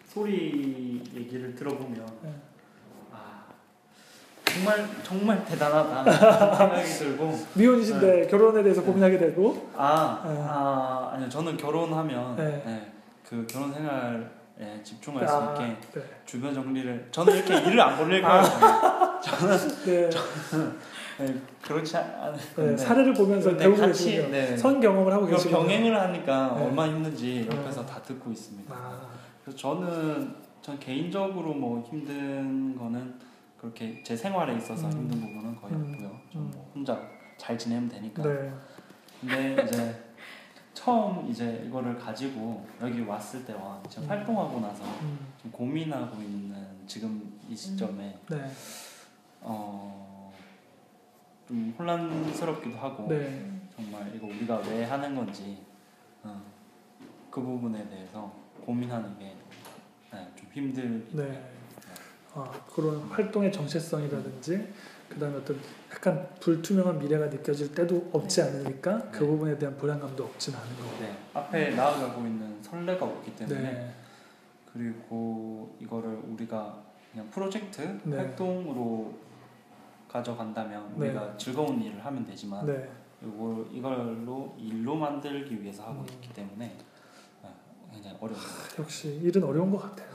소리 얘기를 들어보면 네. 아 정말 정말 대단하다 생각이 들고 미혼이신데 결혼에 대해서 고민하게 되고 아, 네. 아 아니요 저는 결혼하면 네. 네, 그 결혼 생활에 집중할 아, 수 있게 네. 주변 정리를 저는 이렇게 일을 안 벌릴 거예요. 네, 네, 그렇지 않은 네, 건데 사례를 보면서 근데 배우고 같이 계시군요. 네, 선 경험을 하고 계시군요. 병행을 하니까 네. 얼마나 힘든지 네. 옆에서 다 듣고 있습니다. 아, 그래서 저는 전 개인적으로 뭐 힘든 거는 그렇게 제 생활에 있어서 음. 힘든 부분은 거의 음. 없고요. 음. 저뭐 혼자 잘 지내면 되니까. 네, 근데 이제 처음 이제 이거를 가지고 여기 왔을 때와 지금 음. 활동하고 나서 음, 좀 고민하고 있는 지금 이 시점에 네, 어, 좀 혼란스럽기도 하고 네, 정말 이거 우리가 왜 하는 건지 어, 그 부분에 대해서 고민하는 게 네, 좀 힘들. 네. 아, 그런 활동의 정체성이라든지 그다음에 어떤 약간 불투명한 미래가 느껴질 때도 없지 않으니까 그 네. 부분에 대한 불안감도 없진 않은 거고. 네, 앞에 나아가고 있는 선례가 없기 때문에 네, 그리고 이거를 우리가 그냥 프로젝트 네. 활동으로 가져간다면 네. 우리가 즐거운 일을 하면 되지만 네, 이걸 이걸로 일로 만들기 위해서 하고 음. 있기 때문에 어, 굉장히 어려워요. 역시 일은 어려운 것 같아요.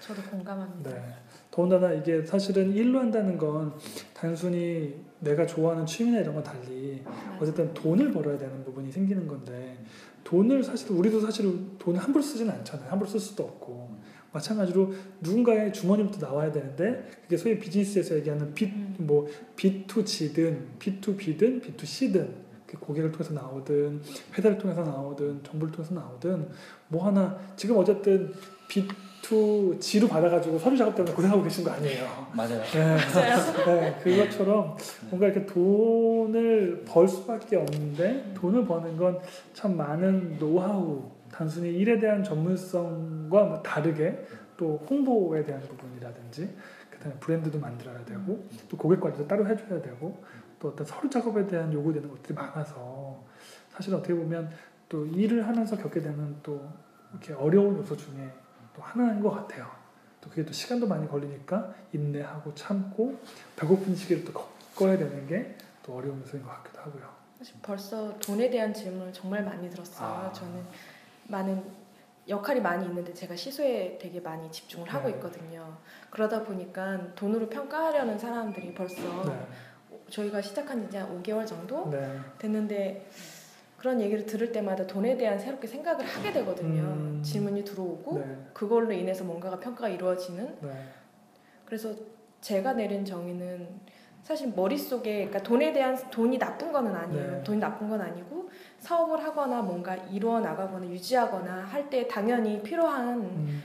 저도 공감합니다. 네. 더군다나 이게 사실은 일로 한다는 건 단순히 내가 좋아하는 취미나 이런 건 달리. 어쨌든 돈을 벌어야 되는 부분이 생기는 건데 돈을 사실 우리도 사실 돈을 함부로 쓰지는 않잖아요. 함부로 쓸 수도 없고 마찬가지로 누군가의 주머니부터 나와야 되는데 그게 소위 비즈니스에서 얘기하는 빚 음. 뭐 B2G든 B2B든 B2C든 그 고객을 통해서 나오든 회사를 통해서 나오든 정부를 통해서 나오든 뭐 하나 지금 어쨌든 B2G로 받아가지고 서류 작업 때문에 고생하고 계신 거 아니에요. 맞아요. 네. 네, 그것처럼 뭔가 이렇게 돈을 벌 수밖에 없는데 돈을 버는 건 참 많은 노하우, 단순히 일에 대한 전문성과 뭐 다르게 또 홍보에 대한 부분이라든지 그다음에 브랜드도 만들어야 되고 또 고객 관리도 따로 해줘야 되고 또 어떤 서류 작업에 대한 요구되는 것들이 많아서 사실 어떻게 보면 또 일을 하면서 겪게 되는 또 이렇게 어려운 요소 중에 또 하나인 것 같아요. 또 그게 또 시간도 많이 걸리니까 인내하고 참고 배고픈 시기를 또 겪어야 되는 게 또 어려운 요소인 것 같기도 하고요. 사실 벌써 돈에 대한 질문을 정말 많이 들었어요. 아. 저는 많은 역할이 많이 있는데 제가 시소에 되게 많이 집중을 하고 네. 있거든요. 그러다 보니까 돈으로 평가하려는 사람들이 벌써 네, 저희가 시작한 지 한 5개월 정도 네, 됐는데 그런 얘기를 들을 때마다 돈에 대한 새롭게 생각을 하게 되거든요. 음. 질문이 들어오고 네, 그걸로 인해서 뭔가가 평가가 이루어지는 네, 그래서 제가 내린 정의는 사실 머릿속에 그러니까 돈에 대한 돈이 나쁜 거는 아니에요. 네. 돈이 나쁜 건 아니고 사업을 하거나 뭔가 이루어 나가거나 유지하거나 할 때 당연히 필요한 음,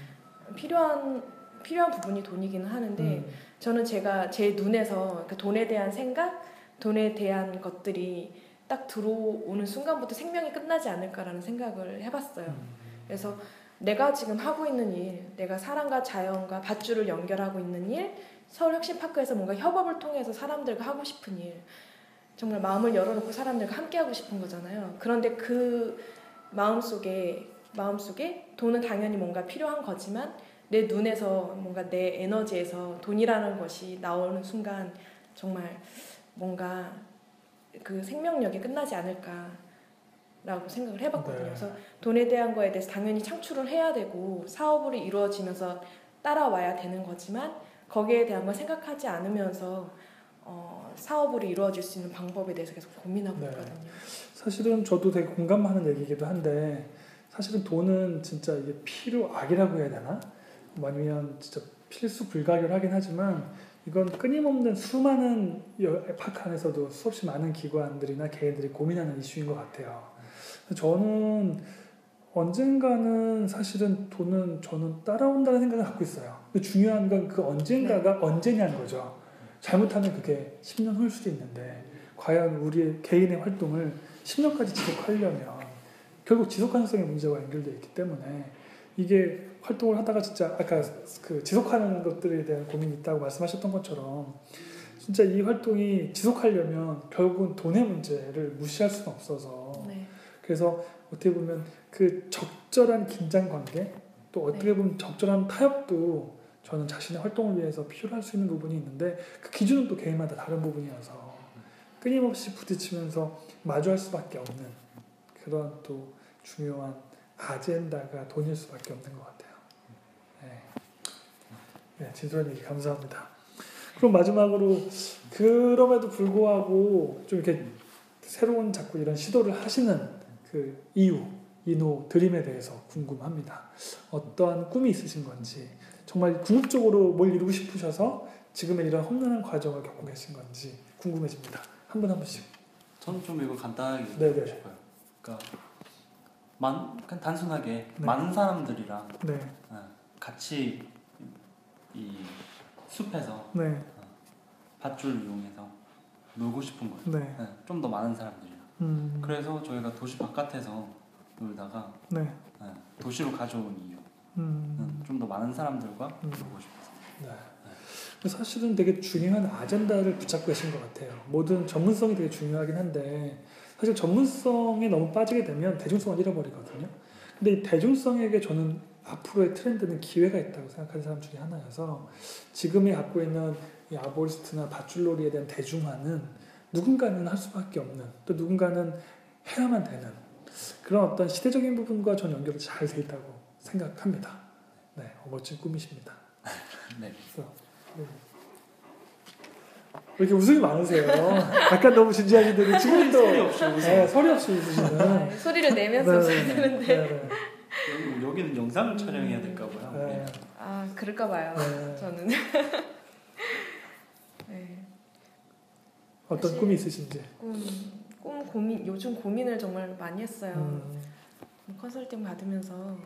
필요한 필요한 부분이 돈이기는 하는데 음, 저는 제가 제 눈에서 그러니까 돈에 대한 생각, 돈에 대한 것들이 딱 들어오는 순간부터 생명이 끝나지 않을까라는 생각을 해봤어요. 음, 그래서 내가 지금 하고 있는 일, 내가 사람과 자연과 밧줄을 연결하고 있는 일, 서울혁신파크에서 뭔가 협업을 통해서 사람들과 하고 싶은 일, 정말 마음을 열어놓고 사람들과 함께하고 싶은 거잖아요. 그런데 그 마음 속에 마음 속에 돈은 당연히 뭔가 필요한 거지만 내 눈에서 뭔가 내 에너지에서 돈이라는 것이 나오는 순간 정말 뭔가 그 생명력이 끝나지 않을까라고 생각을 해봤거든요. 네. 그래서 돈에 대한 거에 대해서 당연히 창출을 해야 되고 사업으로 이루어지면서 따라와야 되는 거지만 거기에 대한 걸 생각하지 않으면서 어, 사업으로 이루어질 수 있는 방법에 대해서 계속 고민하고 네. 있거든요. 사실은 저도 되게 공감하는 얘기이기도 한데 사실은 돈은 진짜 이게 필요악이라고 해야 되나? 뭐 아니면 진짜 필수 불가결하긴 하지만 이건 끊임없는 수많은 여- 파크 안에서도 수없이 많은 기관들이나 개인들이 고민하는 이슈인 것 같아요. 저는 언젠가는 사실은 돈은 저는 따라온다는 생각을 갖고 있어요. 중요한 건 그 언젠가가 언제냐는 거죠. 잘못하면 그게 10년 후일 수도 있는데 과연 우리의 개인의 활동을 10년까지 지속하려면 결국 지속 가능성의 문제와 연결되어 있기 때문에 이게 활동을 하다가 진짜 아까 그 지속하는 것들에 대한 고민이 있다고 말씀하셨던 것처럼 진짜 이 활동이 지속하려면 결국은 돈의 문제를 무시할 수는 없어서 네. 그래서 어떻게 보면 그 적절한 긴장 관계 또 어떻게 보면 적절한 타협도 저는 자신의 활동을 위해서 필요로 할 수 있는 부분이 있는데 그 기준은 또 개인마다 다른 부분이어서 끊임없이 부딪히면서 마주할 수밖에 없는 그런 또 중요한 아젠다가 돈일 수밖에 없는 것 같아요. 네, 네 진솔한 얘기 감사합니다. 그럼 마지막으로 그럼에도 불구하고 좀 이렇게 새로운 자꾸 이런 시도를 하시는 그 이유, 이노 드림에 대해서 궁금합니다. 어떠한 꿈이 있으신 건지, 정말 궁극적으로 뭘 이루고 싶으셔서 지금의 이런 험난한 과정을 겪고 계신 건지 궁금해집니다. 한 분 한 분씩. 저는 좀 이거 간단하게 네네. 얘기하고 싶어요. 그러니까 만, 그냥 단순하게 네. 많은 사람들이랑 네, 어, 같이 이 숲에서 네, 밧줄 이용해서 놀고 싶은 거예요. 네. 좀더 많은 사람들이랑. 음, 그래서 저희가 도시 바깥에서 놀다가 네, 네, 도시로 가져온 이유. 음, 좀더 많은 사람들과 음. 놀고 싶어서. 네. 사실은 되게 중요한 아젠다를 붙잡고 계신 것 같아요. 모든 전문성이 되게 중요하긴 한데 사실 전문성에 너무 빠지게 되면 대중성을 잃어버리거든요. 근데 이 대중성에게 저는 앞으로의 트렌드는 기회가 있다고 생각하는 사람 중에 하나여서 지금이 갖고 있는 이 아보리스트나 밧줄놀이에 대한 대중화는 누군가는 할 수밖에 없는 또 누군가는 해야만 되는 그런 어떤 시대적인 부분과 전 연결이 잘 돼 있다고 생각합니다. 네, 어, 멋진 꿈이십니다. <laughs> 네. 네. 왜 이렇게 웃음이 많으세요? 약간 너무 진지하신데 <laughs> 지금도 소리 없이 웃어요. 네, 소리 없이 웃으시는. 아, 소리를 내면서 웃어야 되는데 네, 네, 여기, 여기 는 영상을 촬영해야 될까 봐요. 네, 아 그럴까 봐요. 네. 저는 <laughs> 네. 어떤 꿈이 있으신지. 꿈, 꿈 고민 요즘 고민을 정말 많이 했어요. 음, 뭐 컨설팅 받으면서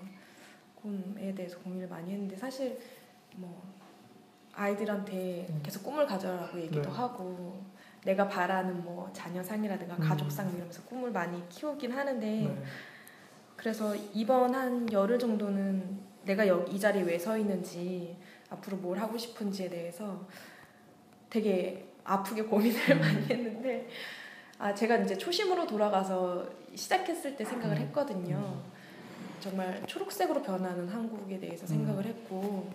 꿈에 대해서 고민을 많이 했는데 사실 뭐 아이들한테 음. 계속 꿈을 가져라고 얘기도 네. 하고 내가 바라는 뭐 자녀상이라든가 음. 가족상 이러면서 꿈을 많이 키우긴 하는데 네. 그래서 이번 한 열흘 정도는 내가 여기 이 자리에 왜 서 있는지 앞으로 뭘 하고 싶은지에 대해서 되게 아프게 고민을 음. 많이 했는데 아 제가 이제 초심으로 돌아가서 시작했을 때 생각을 음. 했거든요. 정말 초록색으로 변하는 한국에 대해서 생각을 음. 했고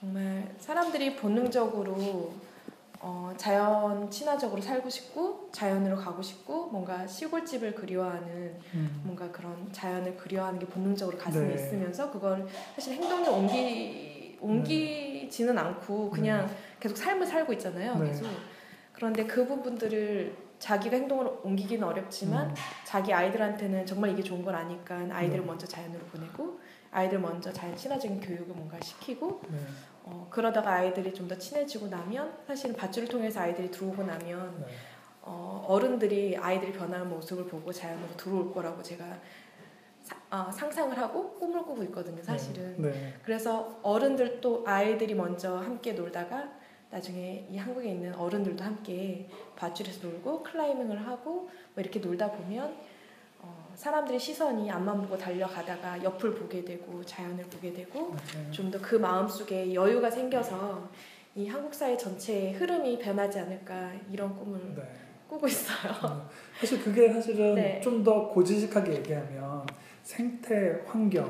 정말 사람들이 본능적으로 어, 자연 친화적으로 살고 싶고 자연으로 가고 싶고 뭔가 시골집을 그리워하는 음, 뭔가 그런 자연을 그리워하는 게 본능적으로 가슴에 네. 있으면서 그걸 사실 행동에 옮기 옮기지는 않고 그냥 계속 삶을 살고 있잖아요. 네. 계속 그런데 그 부분들을 자기가 행동을 옮기기는 어렵지만 음, 자기 아이들한테는 정말 이게 좋은 걸 아니까 아이들을 네. 먼저 자연으로 보내고 아이들 먼저 자연 친화적인 교육을 뭔가 시키고 네, 어, 그러다가 아이들이 좀 더 친해지고 나면 사실은 밧줄을 통해서 아이들이 들어오고 나면 네. 어, 어른들이 아이들이 변하는 모습을 보고 자연으로 들어올 거라고 제가 사- 어, 상상을 하고 꿈을 꾸고 있거든요, 사실은. 네. 그래서 어른들도 아이들이 먼저 함께 놀다가 나중에 이 한국에 있는 어른들도 함께 밧줄에서 놀고 클라이밍을 하고 뭐 이렇게 놀다 보면 어, 사람들의 시선이 앞만 보고 달려가다가 옆을 보게 되고 자연을 보게 되고 네. 좀더 그 마음속에 여유가 생겨서 이 한국 사회 전체의 흐름이 변하지 않을까 이런 꿈을 네. 꾸고 있어요. 음, 사실 그게 사실은 네. 좀더 고지식하게 얘기하면 생태 환경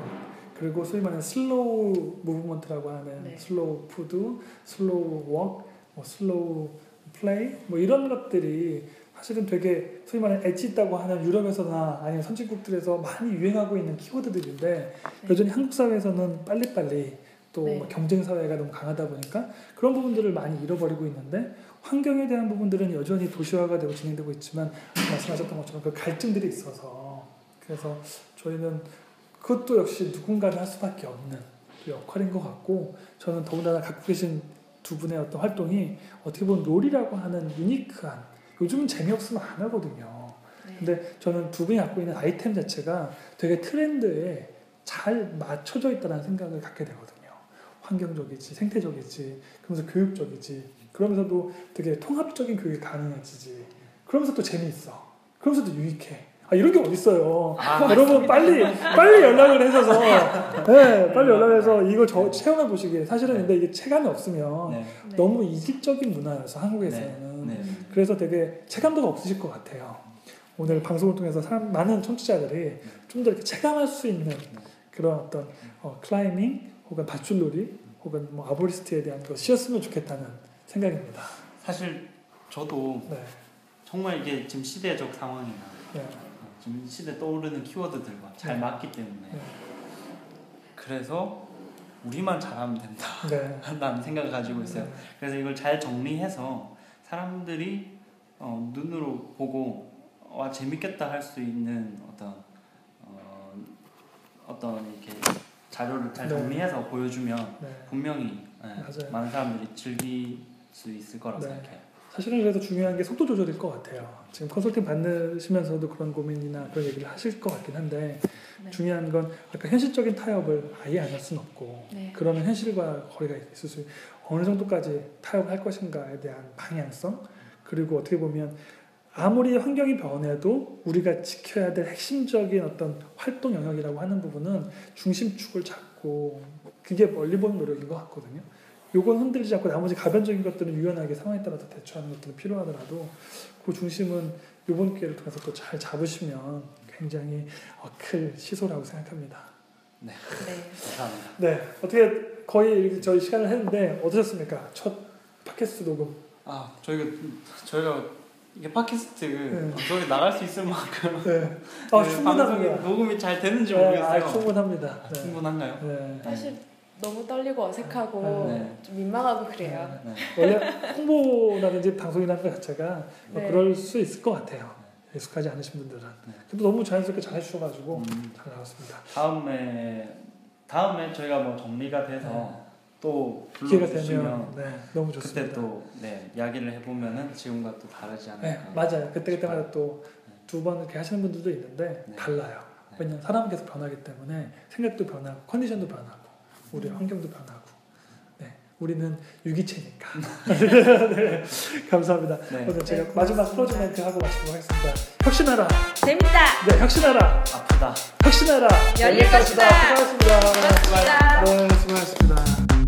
그리고 소위 말하는 slow movement라고 하는 네. 슬로우 푸드, slow work, 뭐 slow play 뭐 이런 것들이 사실은 되게 소위 말하는 엣지 있다고 하는 유럽에서나 아니면 선진국들에서 많이 유행하고 있는 키워드들인데 네. 여전히 한국 사회에서는 빨리빨리 또 네. 뭐 경쟁 사회가 너무 강하다 보니까 그런 부분들을 많이 잃어버리고 있는데 환경에 대한 부분들은 여전히 도시화가 되고 진행되고 있지만 말씀하셨던 것처럼 그 갈증들이 있어서 그래서 저희는 그것도 역시 누군가는 할 수밖에 없는 또 역할인 것 같고 저는 더군다나 갖고 계신 두 분의 어떤 활동이 어떻게 보면 롤이라고 하는 유니크한 요즘은 재미없으면 안 하거든요. 네. 근데 저는 두 분이 갖고 있는 아이템 자체가 되게 트렌드에 잘 맞춰져 있다는 생각을 갖게 되거든요. 환경적이지, 생태적이지, 그러면서 교육적이지, 그러면서도 되게 통합적인 교육이 가능해지지, 그러면서 또 재미있어. 그러면서도 유익해. 아, 이런 게 어딨어요. 아, <laughs> 여러분 빨리 빨리 연락을 해줘서 <laughs> 네 빨리 연락해서 이거 저 체험해 보시길 사실은 근데 이게 체감이 없으면 네. 네. 너무 이질적인 문화여서 한국에서는 네. 그래서 되게 체감도가 없으실 것 같아요. 오늘 방송을 통해서 사람, 많은 청취자들이 좀 더 이렇게 체감할 수 있는 그런 어떤 어, 클라이밍 혹은 밧줄놀이 혹은 뭐 아보리스트에 대한 것이었으면 좋겠다는 생각입니다. 사실 저도 네. 정말 이게 지금 시대적 상황이나 네. 어, 지금 시대 떠오르는 키워드들과 잘 네. 맞기 때문에 네. 그래서 우리만 잘하면 된다 네. <laughs> 라는 생각을 가지고 있어요. 그래서 이걸 잘 정리해서 사람들이 어, 눈으로 보고 와 재밌겠다 할 수 있는 어떤 어, 어떤 이렇게 자료를 잘 네. 정리해서 보여주면 네. 분명히 예, 맞아요. 많은 사람들이 즐길 수 있을 거라고 네. 생각해요. 사실은 그래서 중요한 게 속도 조절일 것 같아요. 지금 컨설팅 받으시면서도 그런 고민이나 그런 얘기를 하실 것 같긴 한데 네. 중요한 건 아까 현실적인 타협을 아예 안 할 수는 없고 네. 그러면 현실과 거리가 있을 수 어느 정도까지 타협을 할 것인가에 대한 방향성 그리고 어떻게 보면 아무리 환경이 변해도 우리가 지켜야 될 핵심적인 어떤 활동 영역이라고 하는 부분은 중심축을 잡고 그게 멀리 보는 노력인 것 같거든요. 요건 흔들리지 않고 나머지 가변적인 것들은 유연하게 상황에 따라서 대처하는 것들은 필요하더라도 그 중심은 이번 기회를 통해서 또 잘 잡으시면 굉장히 어, 클 시소라고 생각합니다. 네. 감사합니다. 네, 어떻게 거의 이렇게 저희 시간을 했는데 어떠셨습니까? 첫 팟캐스트 녹음. 아 저희가 저희가 이게 팟캐스트 네. 저기 나갈 수 있을 만큼 네, 아 네, 방송이 충분합니다. 녹음이 잘 되는지 네, 모르겠어요. 아, 충분합니다. 아, 네. 충분한가요? 네. 사실 너무 떨리고 어색하고 네. 좀 민망하고 그래요. 네. 원래 홍보라든지 방송이라는 것 자체가 뭐 네. 그럴 수 있을 것 같아요. 익숙하지 않으신 분들은. 네. 근데 너무 자연스럽게 잘 해주셔가지고 음, 잘 나왔습니다. 다음에 다음에 저희가 뭐 정리가 돼서 또 기회가 불러주시면 되면 네, 너무 좋습니다. 그때 또 네, 이야기를 해보면은 지금과 또 다르지 않을까. 네, 맞아요. 그때 그때마다 또 두 번 이렇게 하시는 분들도 있는데 네. 달라요. 네. 왜냐면 사람은 계속 변하기 때문에 생각도 변하고 컨디션도 변하고 우리 음. 환경도 변하고. 네, 우리는 유기체니까. <laughs> 네, 감사합니다. 네. 오늘 제가 네, 마지막. close 멘트 하고 마치도록 하겠습니다. 혁신하라. 재밌다. 네, 혁신하라. 아프다. 혁신하라. 열릴. 것이다. 수고하셨습니다. 고맙습니다. 네, 수고하셨습니다.